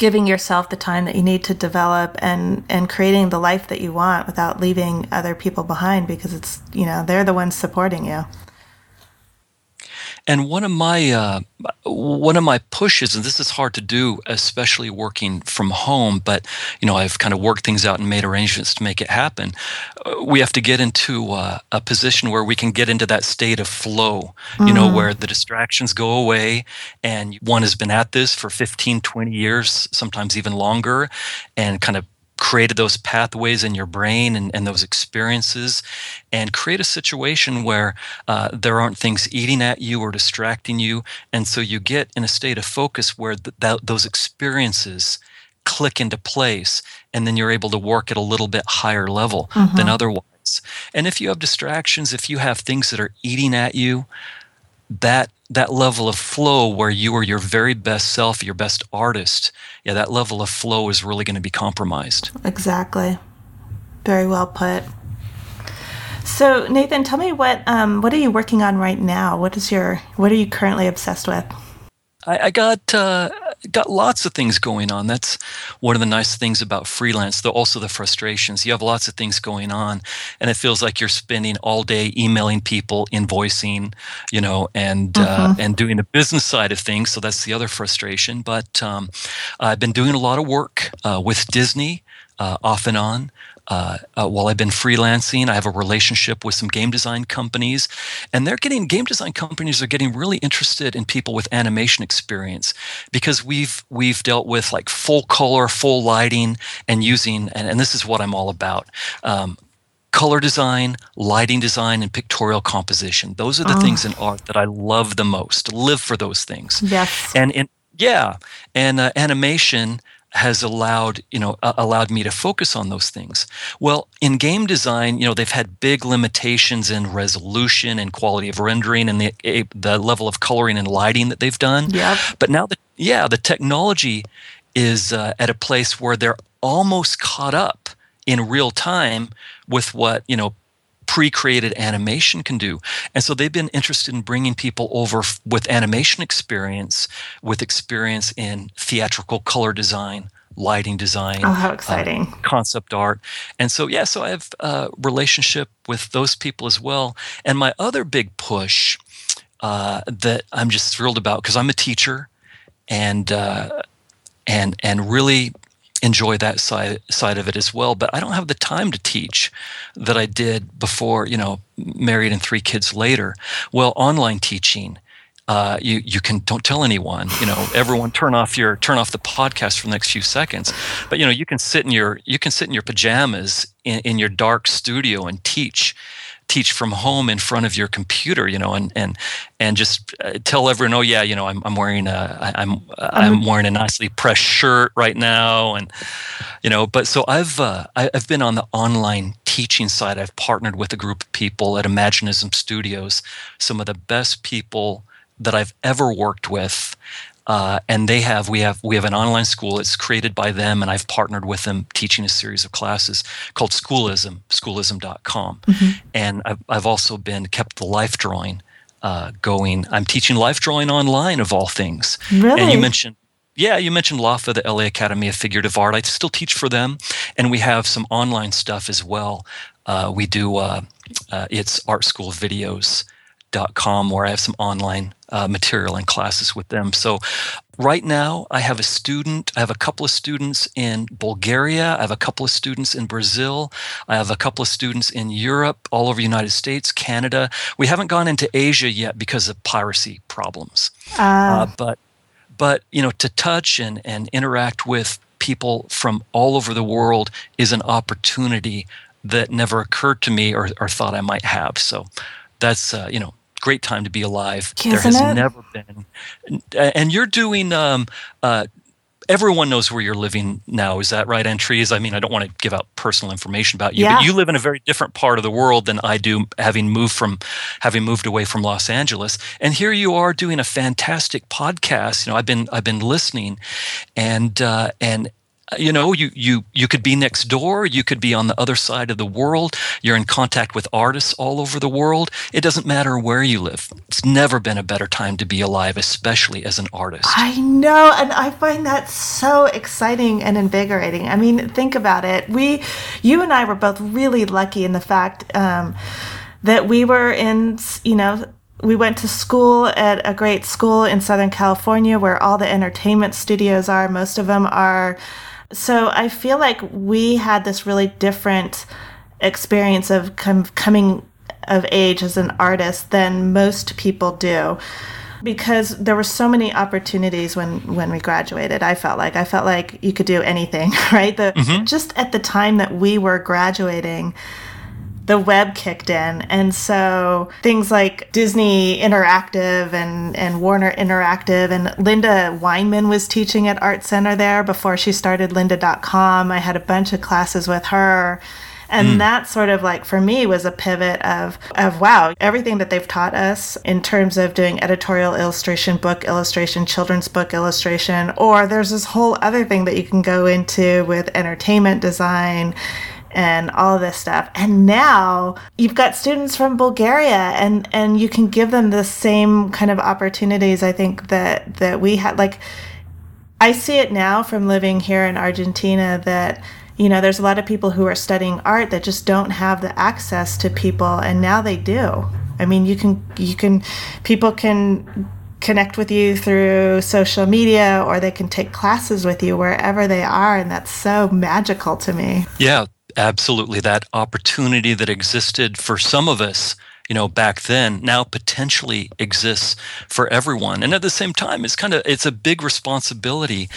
giving yourself the time that you need to develop and and creating the life that you want without leaving other people behind because it's you know they're the ones supporting you and one of my uh, one of my pushes, and this is hard to do, especially working from home, but you know I've kind of worked things out and made arrangements to make it happen. Uh, we have to get into uh, a position where we can get into that state of flow, you mm. know, where the distractions go away, and one has been at this for 15, 20 years, sometimes even longer, and kind of created those pathways in your brain and, and those experiences and create a situation where uh, there aren't things eating at you or distracting you and so you get in a state of focus where th- that, those experiences click into place and then you're able to work at a little bit higher level mm-hmm. than otherwise and if you have distractions if you have things that are eating at you that that level of flow where you are your very best self, your best artist, yeah, that level of flow is really going to be compromised. Exactly. Very well put. So Nathan, tell me what um, what are you working on right now? What is your what are you currently obsessed with? I, I got uh, got lots of things going on. That's one of the nice things about freelance, though also the frustrations. You have lots of things going on, and it feels like you're spending all day emailing people, invoicing, you know, and uh, mm-hmm. uh, and doing the business side of things. So that's the other frustration. But um, I've been doing a lot of work uh, with Disney. Uh, off and on uh, uh, while I've been freelancing, I have a relationship with some game design companies, and they're getting game design companies are getting really interested in people with animation experience because we've we've dealt with like full color, full lighting, and using and, and this is what I'm all about. Um, color design, lighting design, and pictorial composition. Those are the oh. things in art that I love the most. Live for those things. Yes. And in yeah, and uh, animation has allowed you know uh, allowed me to focus on those things. Well in game design you know they've had big limitations in resolution and quality of rendering and the the level of coloring and lighting that they've done. Yeah but now the yeah the technology is uh, at a place where they're almost caught up in real time with what you know pre-created animation can do. And so they've been interested in bringing people over f- with animation experience, with experience in theatrical color design, lighting design. Oh, how uh, exciting! Uh, concept art, and so yeah, so I have a relationship with those people as well. And my other big push uh, that I'm just thrilled about because I'm a teacher, and uh, and and really enjoy that side side of it as well. But I don't have the time to teach that I did before, you know, married and three kids later. Well, online teaching. Uh, you you can don't tell anyone you know everyone turn off your turn off the podcast for the next few seconds but you know you can sit in your you can sit in your pajamas in, in your dark studio and teach teach from home in front of your computer, you know, and and and just uh, tell everyone, oh yeah, you know, I'm I'm wearing a I'm I'm wearing a nicely pressed shirt right now, and you know, but so I've uh, I've been on the online teaching side. I've partnered with a group of people at Imaginism Studios, some of the best people that I've ever worked with. Uh, and they have we have we have an online school. It's created by them, and I've partnered with them, teaching a series of classes called Schoolism, schoolism.com. Mm-hmm. And I've, I've also been kept the life drawing uh, going. I'm teaching life drawing online, of all things. Really? And you mentioned yeah, you mentioned LAFA, the LA Academy of Figurative Art. I still teach for them, and we have some online stuff as well. Uh, we do uh, uh, it's art school videos com where I have some online uh, material and classes with them. So right now I have a student, I have a couple of students in Bulgaria, I have a couple of students in Brazil, I have a couple of students in Europe, all over the United States, Canada. We haven't gone into Asia yet because of piracy problems. Uh, but but you know to touch and, and interact with people from all over the world is an opportunity that never occurred to me or, or thought I might have. So that's uh, you know great time to be alive. Isn't there has it? never been, and you're doing. Um, uh, everyone knows where you're living now. Is that right, Antrese? I mean, I don't want to give out personal information about you, Yeah. but you live in a very different part of the world than I do, having moved from having moved away from Los Angeles. And here you are doing a fantastic podcast. You know, I've been I've been listening, and uh, and uh, you know you you you could be next door you could be on the other side of the world you're in contact with artists all over the world it doesn't matter where you live it's never been a better time to be alive especially as an artist I know, and I find that so exciting and invigorating. I mean, think about it. We, you and I were both really lucky in the fact um, that we were in, you know, we went to school at a great school in Southern California where all the entertainment studios are. Most of them are. So I feel like we had this really different experience of com- coming of age as an artist than most people do. Because there were so many opportunities when when we graduated i felt like. I felt like you could do anything right? The mm-hmm. just at the time that we were graduating the web kicked in. And so things like disney interactive and and warner interactive and Lynda Weinman was teaching at art center there before she started lynda.com i had a bunch of classes with her. And hmm. that sort of like for me was a pivot of of wow everything that they've taught us in terms of doing editorial illustration book illustration children's book illustration or there's this whole other thing that you can go into with entertainment design and all this stuff and now you've got students from bulgaria and and you can give them the same kind of opportunities i think that that we had like I see it now from living here in Argentina that you know there's a lot of people who are studying art that just don't have the access to people and now they do. I mean you can you can people can connect with you through social media or they can take classes with you wherever they are and that's so magical to me. Yeah, absolutely. That opportunity that existed for some of us, you know, back then now potentially exists for everyone. And at the same time, it's kind of it's a big responsibility.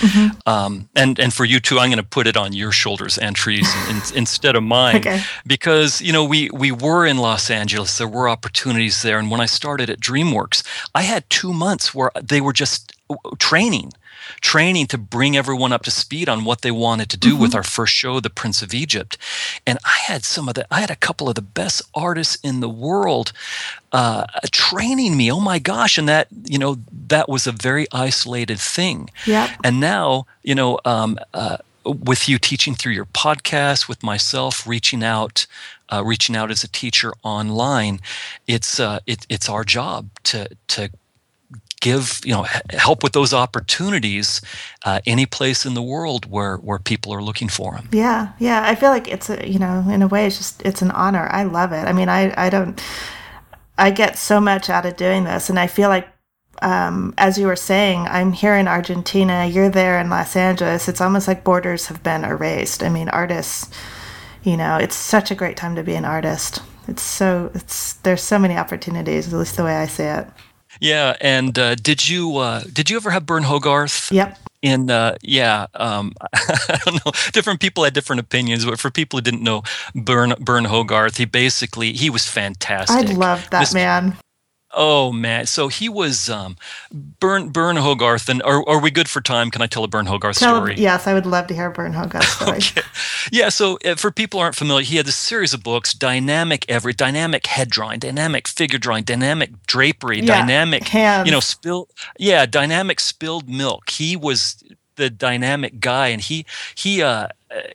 Um, and and for you too, I'm going to put it on your shoulders, Antrese, in, instead of mine, Okay. because you know we we were in Los Angeles. There were opportunities there, and when I started at DreamWorks, I had two months where they were just training training to bring everyone up to speed on what they wanted to do with our first show the prince of egypt. And i had some of the i had a couple of the best artists in the world uh, training me. Oh my gosh. And that you know that was a very isolated thing. Yep. and now you know um, uh, with you teaching through your podcast with myself reaching out uh, reaching out as a teacher online it's uh, it, it's our job to to give you know help with those opportunities uh, any place in the world where where people are looking for them Yeah, yeah. I feel like it's a you know, in a way, it's just it's an honor. I love it. I mean, I I don't. I get so much out of doing this, and I feel like, um, as you were saying, I'm here in Argentina. You're there in Los Angeles. It's almost like borders have been erased. I mean, artists. You know, it's such a great time to be an artist. It's so it's there's so many opportunities. At least the way I see it. Yeah and uh, did you uh, did you ever have Burne Hogarth Yep. in uh, yeah um, I don't know different people had different opinions but for people who didn't know Burne Burne Hogarth he basically he was fantastic. I love that man. Oh man! So he was um, Burne Burne Hogarth, and are, are we good for time? Can I tell a Burne Hogarth Tell, story? Yes, I would love to hear a Burne Hogarth story. okay. Yeah. So uh, for people who aren't familiar, he had this series of books: dynamic every, dynamic head drawing, dynamic figure drawing, dynamic drapery, Yeah, dynamic hands. you know spill yeah, dynamic spilled milk. He was the dynamic guy, and he he uh,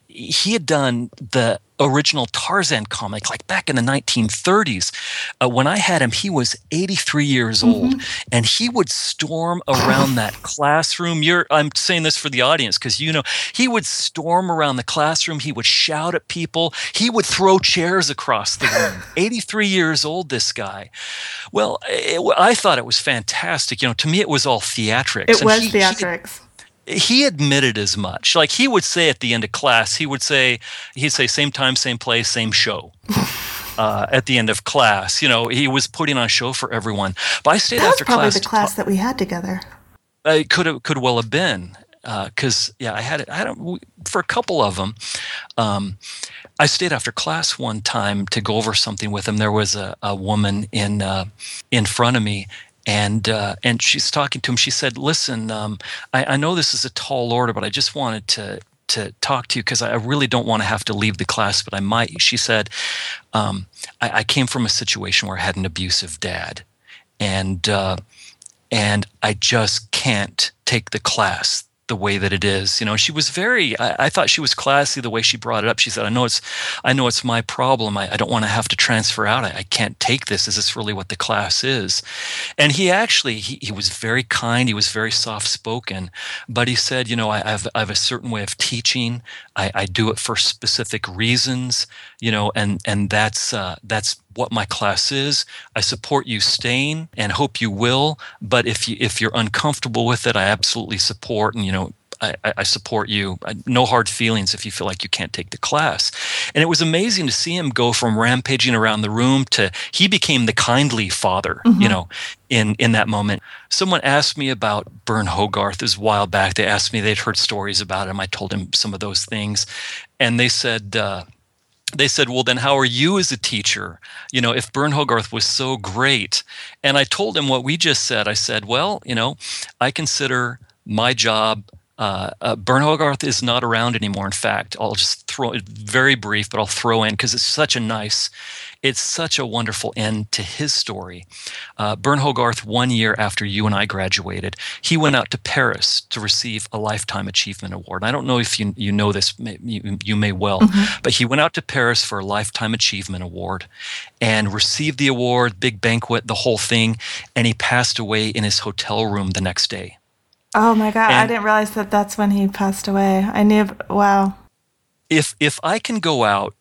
he had done the original Tarzan comic like back in the 1930s. Uh, when I had him, he was 83 years old, and he would storm around that classroom. You're, I'm saying this for the audience because you know he would storm around the classroom. He would shout at people. He would throw chairs across the room. 83 years old, this guy. Well, it, I thought it was fantastic. You know, to me, it was all theatrics. It And was he- theatrics. he admitted as much. Like he would say at the end of class, he would say, he'd say, same time, same place, same show. Uh, at the end of class, you know, he was putting on a show for everyone. But I stayed that was after probably class. the to class that we had together. uh, it could have, could well have been, because yeah, I had it. I had for a couple of them. Um, I stayed after class one time to go over something with him. There was a, a woman in uh, in front of me, and uh, and she's talking to him. She said, "Listen, um, I, I know this is a tall order, but I just wanted to." To talk to you because I really don't want to have to leave the class, but I might. She said, um, I, I came from a situation where I had an abusive dad, and uh, and I just can't take the class the way that it is. You know, she was very. I, I thought she was classy the way she brought it up. She said, "I know it's, I know it's my problem. I, I don't want to have to transfer out. I, I can't take this. Is this really what the class is?" And he actually, he, he was very kind. He was very soft spoken, but he said, "You know, I, have, I have a certain way of teaching. I, I do it for specific reasons. You know, and and that's uh, that's." What my class is. I support you staying and hope you will. But if you if you're uncomfortable with it, I absolutely support and you know I, I support you. No hard feelings if you feel like you can't take the class. And it was amazing to see him go from rampaging around the room to he became the kindly father. You know, in in that moment. Someone asked me about Burne Hogarth. This a while back. They asked me they'd heard stories about him. I told him some of those things, and they said. Uh, they said, Well, then how are you as a teacher? You know, if Burne Hogarth was so great. And I told him what we just said. I said, Well, you know, I consider my job. Uh, uh, Burne Hogarth is not around anymore. In fact, I'll just throw it very brief, but I'll throw in because it's such a nice, it's such a wonderful end to his story. Uh, Burne Hogarth, one year after you and I graduated, he went out to Paris to receive a Lifetime Achievement Award. I don't know if you, you know this, you, you may well, but he went out to Paris for a Lifetime Achievement Award and received the award, big banquet, the whole thing, and he passed away in his hotel room the next day. Oh my god, I didn't realize that that's when he passed away. I knew. Wow. if if I can go out,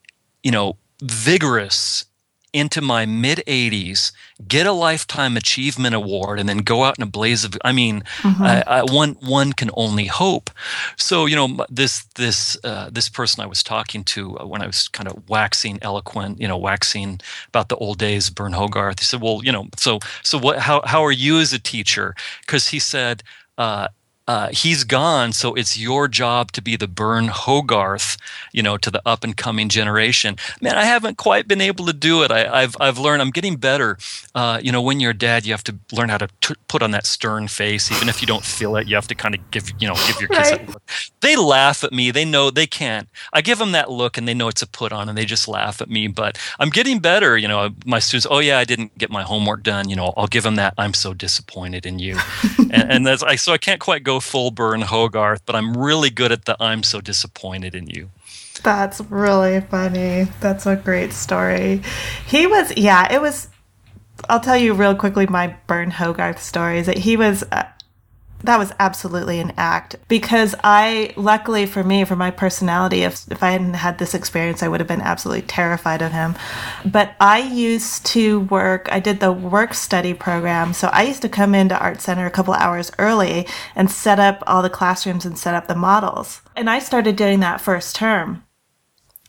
you know, vigorous into my mid 80s, get a lifetime achievement award, and then go out in a blaze of I mean, I, I, one one can only hope. So you know, this this uh, this person I was talking to uh, when I was kind of waxing eloquent, you know, waxing about the old days, Burne Hogarth. He said, "Well, you know, so so what? How how are you as a teacher?" Because he said. Uh, uh, he's gone, so it's your job to be the Burne Hogarth, you know, to the up and coming generation. Man, I haven't quite been able to do it. I, have I've learned. I'm getting better. Uh, you know, when you're a dad, you have to learn how to t- put on that stern face, even if you don't feel it. You have to kind of give you know give your kids Right. that look. They laugh at me. They know they can't. I give them that look, and they know it's a put on, and they just laugh at me. But I'm getting better. You know, my students. Oh yeah, I didn't get my homework done. You know, I'll give them that. I'm so disappointed in you and, and that's I so I can't quite go full Burne Hogarth, but I'm really good at the I'm so disappointed in you. That's really funny. That's a great story. He was, yeah, it was. I'll tell you real quickly my Burne Hogarth story is that he was. Uh, That was absolutely an act because I, luckily for me, for my personality, if, if I hadn't had this experience, I would have been absolutely terrified of him. But I used to work, I did the work study program. So I used to come into Art Center a couple hours early and set up all the classrooms and set up the models. And I started doing that first term.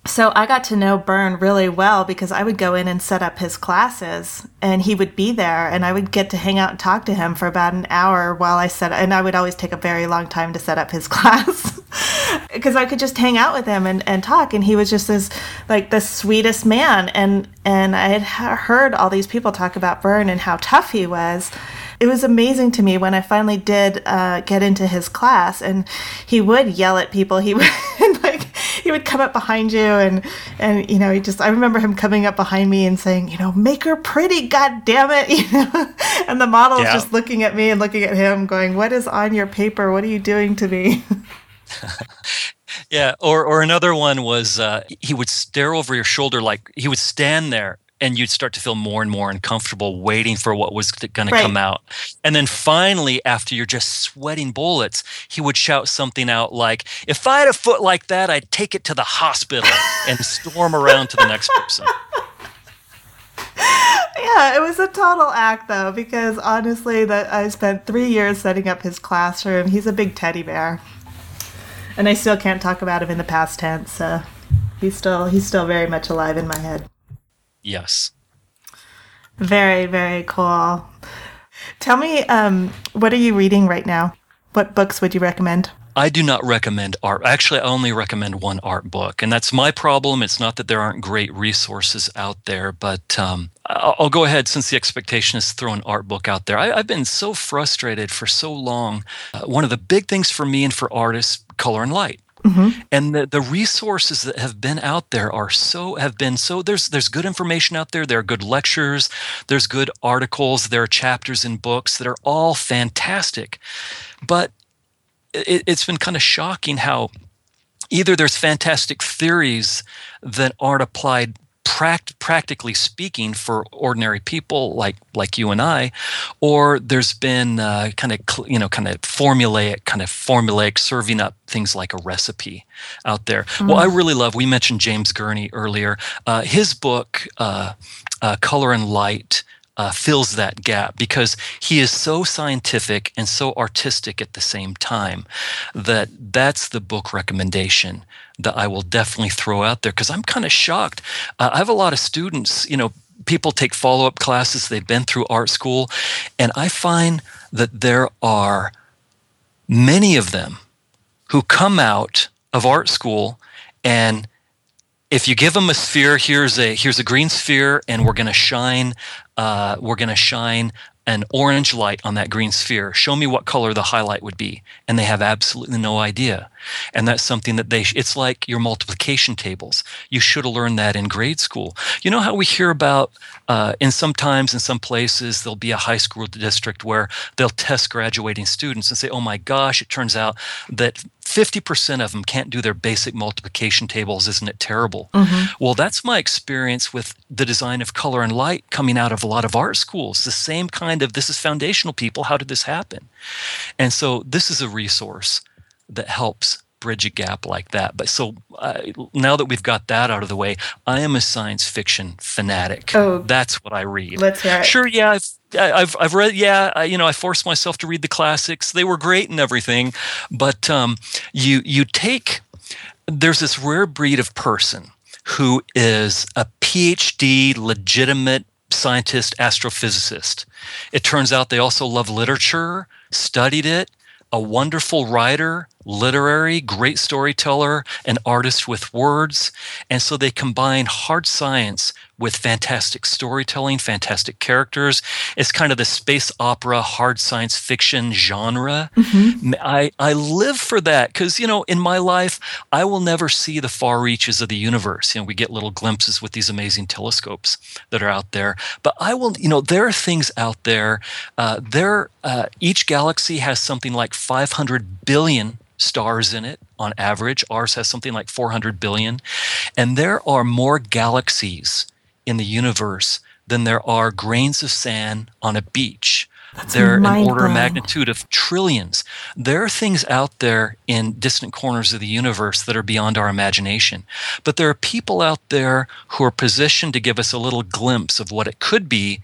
So I got to know Burne really well because I would go in and set up his classes and he would be there and I would get to hang out and talk to him for about an hour while I set and I would always take a very long time to set up his class. because I could just hang out with him and, and talk. And he was just this like the sweetest man. And and I had heard all these people talk about Vern and how tough he was. It was amazing to me when I finally did uh, get into his class, and he would yell at people. He would he would come up behind you and and you know he just I remember him coming up behind me and saying you know make her pretty god damn it you know? And the model yeah. just looking at me and looking at him going what is on your paper? What are you doing to me? Yeah or or another one was uh, he would stare over your shoulder like he would stand there and you'd start to feel more and more uncomfortable waiting for what was going right. to come out. And then finally, after you're just sweating bullets, he would shout something out like, If I had a foot like that, I'd take it to the hospital and storm around to the next person. Yeah, it was a total act though, because honestly, that I spent three years setting up his classroom. He's a big teddy bear, and I still can't talk about him in the past tense. So he's still he's still very much alive in my head. Yes. Very, very cool. Tell me, um, what are you reading right now? What books would you recommend? I do not recommend art. Actually, I only recommend one art book, and that's my problem. It's not that there aren't great resources out there, but um, I'll go ahead since the expectation is to throw an art book out there. I, have been so frustrated for so long. Uh, one of the big things for me and for artists, color and light. Mm-hmm. And the, the resources that have been out there are so have been so there's there's good information out there. There are good lectures, there's good articles, there are chapters in books that are all fantastic. But it, it's been kind of shocking how either there's fantastic theories that aren't applied pract- practically speaking for ordinary people like like you and I, or there's been uh, kind of you know kind of formulaic kind of formulaic serving up things like a recipe out there. Mm. Well, I really love. We mentioned James Gurney earlier. Uh, his book, uh, uh Color and Light uh, fills that gap because he is so scientific and so artistic at the same time that that's the book recommendation that I will definitely throw out there because I'm kind of shocked. Uh, I have a lot of students, you know, people take follow up classes, they've been through art school, and I find that there are many of them who come out of art school and if you give them a sphere, here's a here's a green sphere, and we're going to shine uh, we're going to shine an orange light on that green sphere. Show me what color the highlight would be. And they have absolutely no idea. And that's something that they, it's like your multiplication tables. You should have learned that in grade school. You know how we hear about, uh, in sometimes in some places, there'll be a high school district where they'll test graduating students and say, oh my gosh, it turns out that 50% of them can't do their basic multiplication tables. Isn't it terrible? Mm-hmm. Well, that's my experience with the design of color and light coming out of a lot of art schools. The same kind of this is foundational people. How did this happen? And so this is a resource that helps bridge a gap like that. But so uh, now that we've got that out of the way, I am a science fiction fanatic. Oh, that's what I read. Let's hear it. Sure, yeah, I've I've, I've read yeah I, you know I forced myself to read the classics. They were great and everything, but um, you you take there's this rare breed of person who is a PhD legitimate scientist astrophysicist. It turns out they also love literature, studied it, a wonderful writer, literary, great storyteller, an artist with words. And so they combine hard science with fantastic storytelling, fantastic characters. It's kind of the space opera, hard science fiction genre. Mm-hmm. I, I live for that because, you know, in my life, I will never see the far reaches of the universe. You know, we get little glimpses with these amazing telescopes that are out there. But I will, you know, there are things out there. Uh, there, uh, each galaxy has something like 500 billion stars in it on average. Ours has something like 400 billion. And there are more galaxies in the universe than there are grains of sand on a beach. That's They're an order of magnitude of trillions. There are things out there in distant corners of the universe that are beyond our imagination. But there are people out there who are positioned to give us a little glimpse of what it could be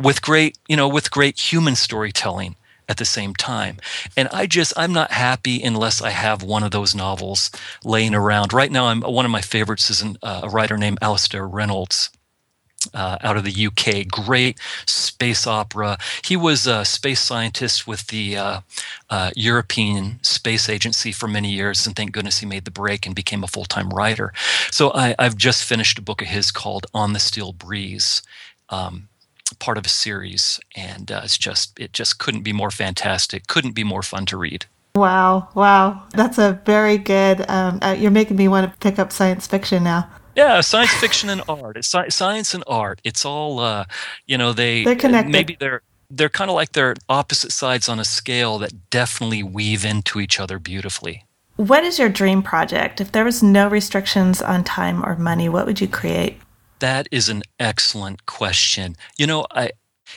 with great, you know, with great human storytelling at the same time. And I just I'm not happy unless I have one of those novels laying around. Right now, I'm one of my favorites is an, uh, a writer named Alastair Reynolds uh, out of the UK. Great space opera. He was a space scientist with the uh, uh, European Space Agency for many years, and thank goodness he made the break and became a full time writer. So I, have just finished a book of his called On the Steel Breeze. Um, part of a series and uh, it's just it just couldn't be more fantastic couldn't be more fun to read wow wow that's a very good um, uh, you're making me want to pick up science fiction now yeah, science fiction and art. It's sci- science and art. It's all, uh, you know, they they're connected. Maybe they're they're kind of like they're opposite sides on a scale that definitely weave into each other beautifully. What is your dream project? If there was no restrictions on time or money, what would you create? That is an excellent question. You know, I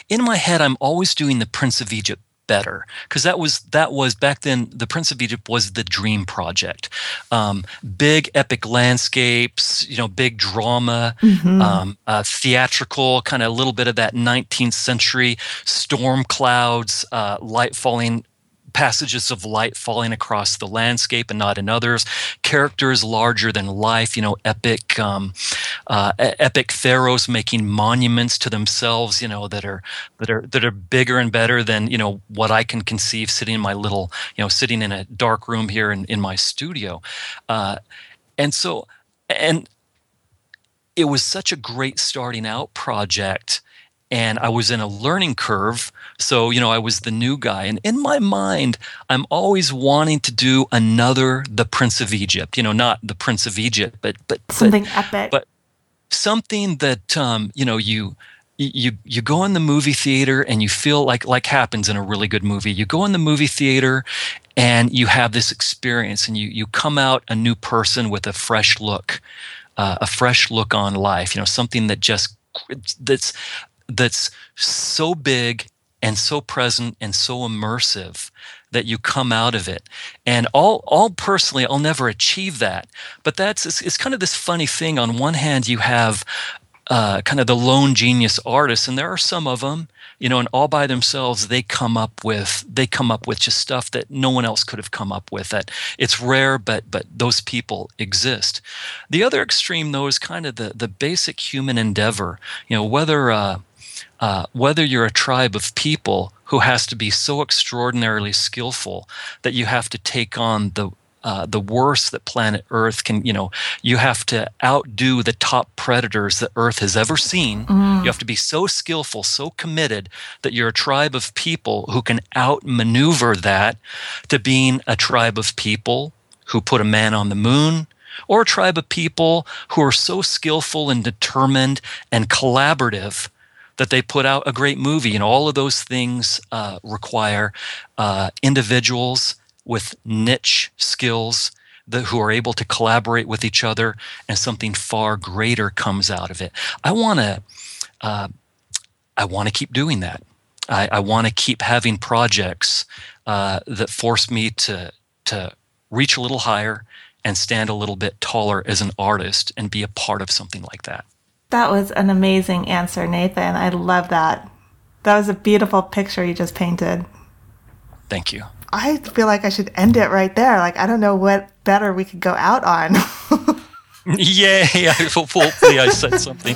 in my head I'm always doing the Prince of Egypt better because that was that was back then the prince of egypt was the dream project um, big epic landscapes you know big drama mm-hmm. um, uh, theatrical kind of a little bit of that 19th century storm clouds uh, light falling passages of light falling across the landscape and not in others. Characters larger than life you know epic um, uh, epic pharaohs making monuments to themselves you know that are that are that are bigger and better than you know what i can conceive sitting in my little you know sitting in a dark room here in, in my studio. Uh, and so and it was such a great starting out project and I was in a learning curve. So, you know, I was the new guy. And in my mind, I'm always wanting to do another The Prince of Egypt. You know, not The Prince of Egypt, but but something but, epic. But something that um, you know, you you you go in the movie theater and you feel like like happens in a really good movie. You go in the movie theater and you have this experience and you you come out a new person with a fresh look. Uh, a fresh look on life, you know, something that just that's that's so big and so present and so immersive that you come out of it. And all all personally i'll never achieve that. But that's it's, it's kind of this funny thing. On one hand you have uh, kind of the lone genius artists and there are some of them you know and all by themselves they come up with they come up with just stuff that no one else could have come up with that it's rare but but those people exist. The other extreme though is kind of the the basic human endeavor. You know whether uh, uh, whether you're a tribe of people who has to be so extraordinarily skillful that you have to take on the uh, the worst that planet Earth can, you know, you have to outdo the top predators that Earth has ever seen. Mm. You have to be so skillful, so committed that you're a tribe of people who can outmaneuver that to being a tribe of people who put a man on the moon, or a tribe of people who are so skillful and determined and collaborative that they put out a great movie. And all of those things uh, require uh, individuals with niche skills that, who are able to collaborate with each other, and something far greater comes out of it. I want to. Uh, I want to keep doing that. I, I want to keep having projects uh, that force me to to reach a little higher and stand a little bit taller as an artist and be a part of something like that. That was an amazing answer, Nathan. I love that. That was a beautiful picture you just painted. Thank you. I feel like I should end it right there. Like, I don't know what better we could go out on. yeah, yeah. Hopefully, I said something.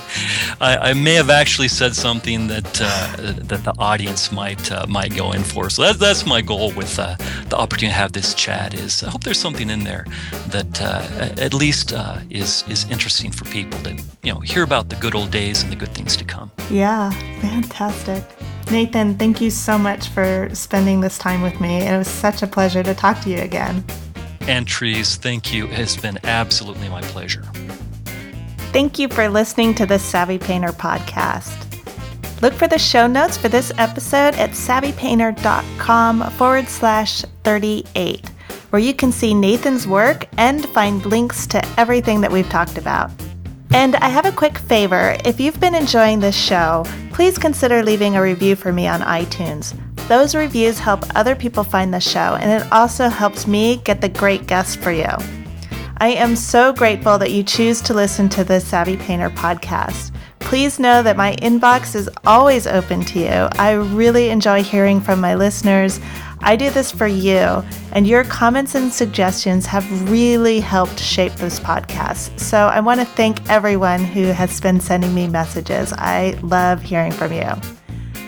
I, I, may have actually said something that uh, that the audience might uh, might go in for. So that's that's my goal with uh, the opportunity to have this chat. Is I hope there's something in there that uh, at least uh, is is interesting for people to you know hear about the good old days and the good things to come. Yeah, fantastic. Nathan, thank you so much for spending this time with me. It was such a pleasure to talk to you again Antrese, thank you. It has been absolutely my pleasure. Thank you for listening to the Savvy Painter podcast. Look for the show notes for this episode at savvypainter.com forward slash 38, where you can see Nathan's work and find links to everything that we've talked about. And I have a quick favor. If you've been enjoying this show, please consider leaving a review for me on iTunes. Those reviews help other people find the show, and it also helps me get the great guests for you. I am so grateful that you choose to listen to the Savvy Painter podcast. Please know that my inbox is always open to you. I really enjoy hearing from my listeners. I do this for you, and your comments and suggestions have really helped shape this podcast. So I want to thank everyone who has been sending me messages. I love hearing from you.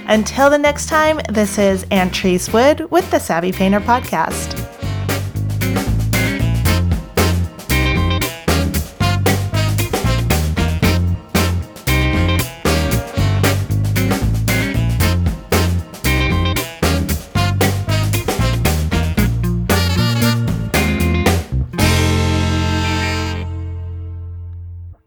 Until the next time, this is Antrese Wood with the Savvy Painter Podcast.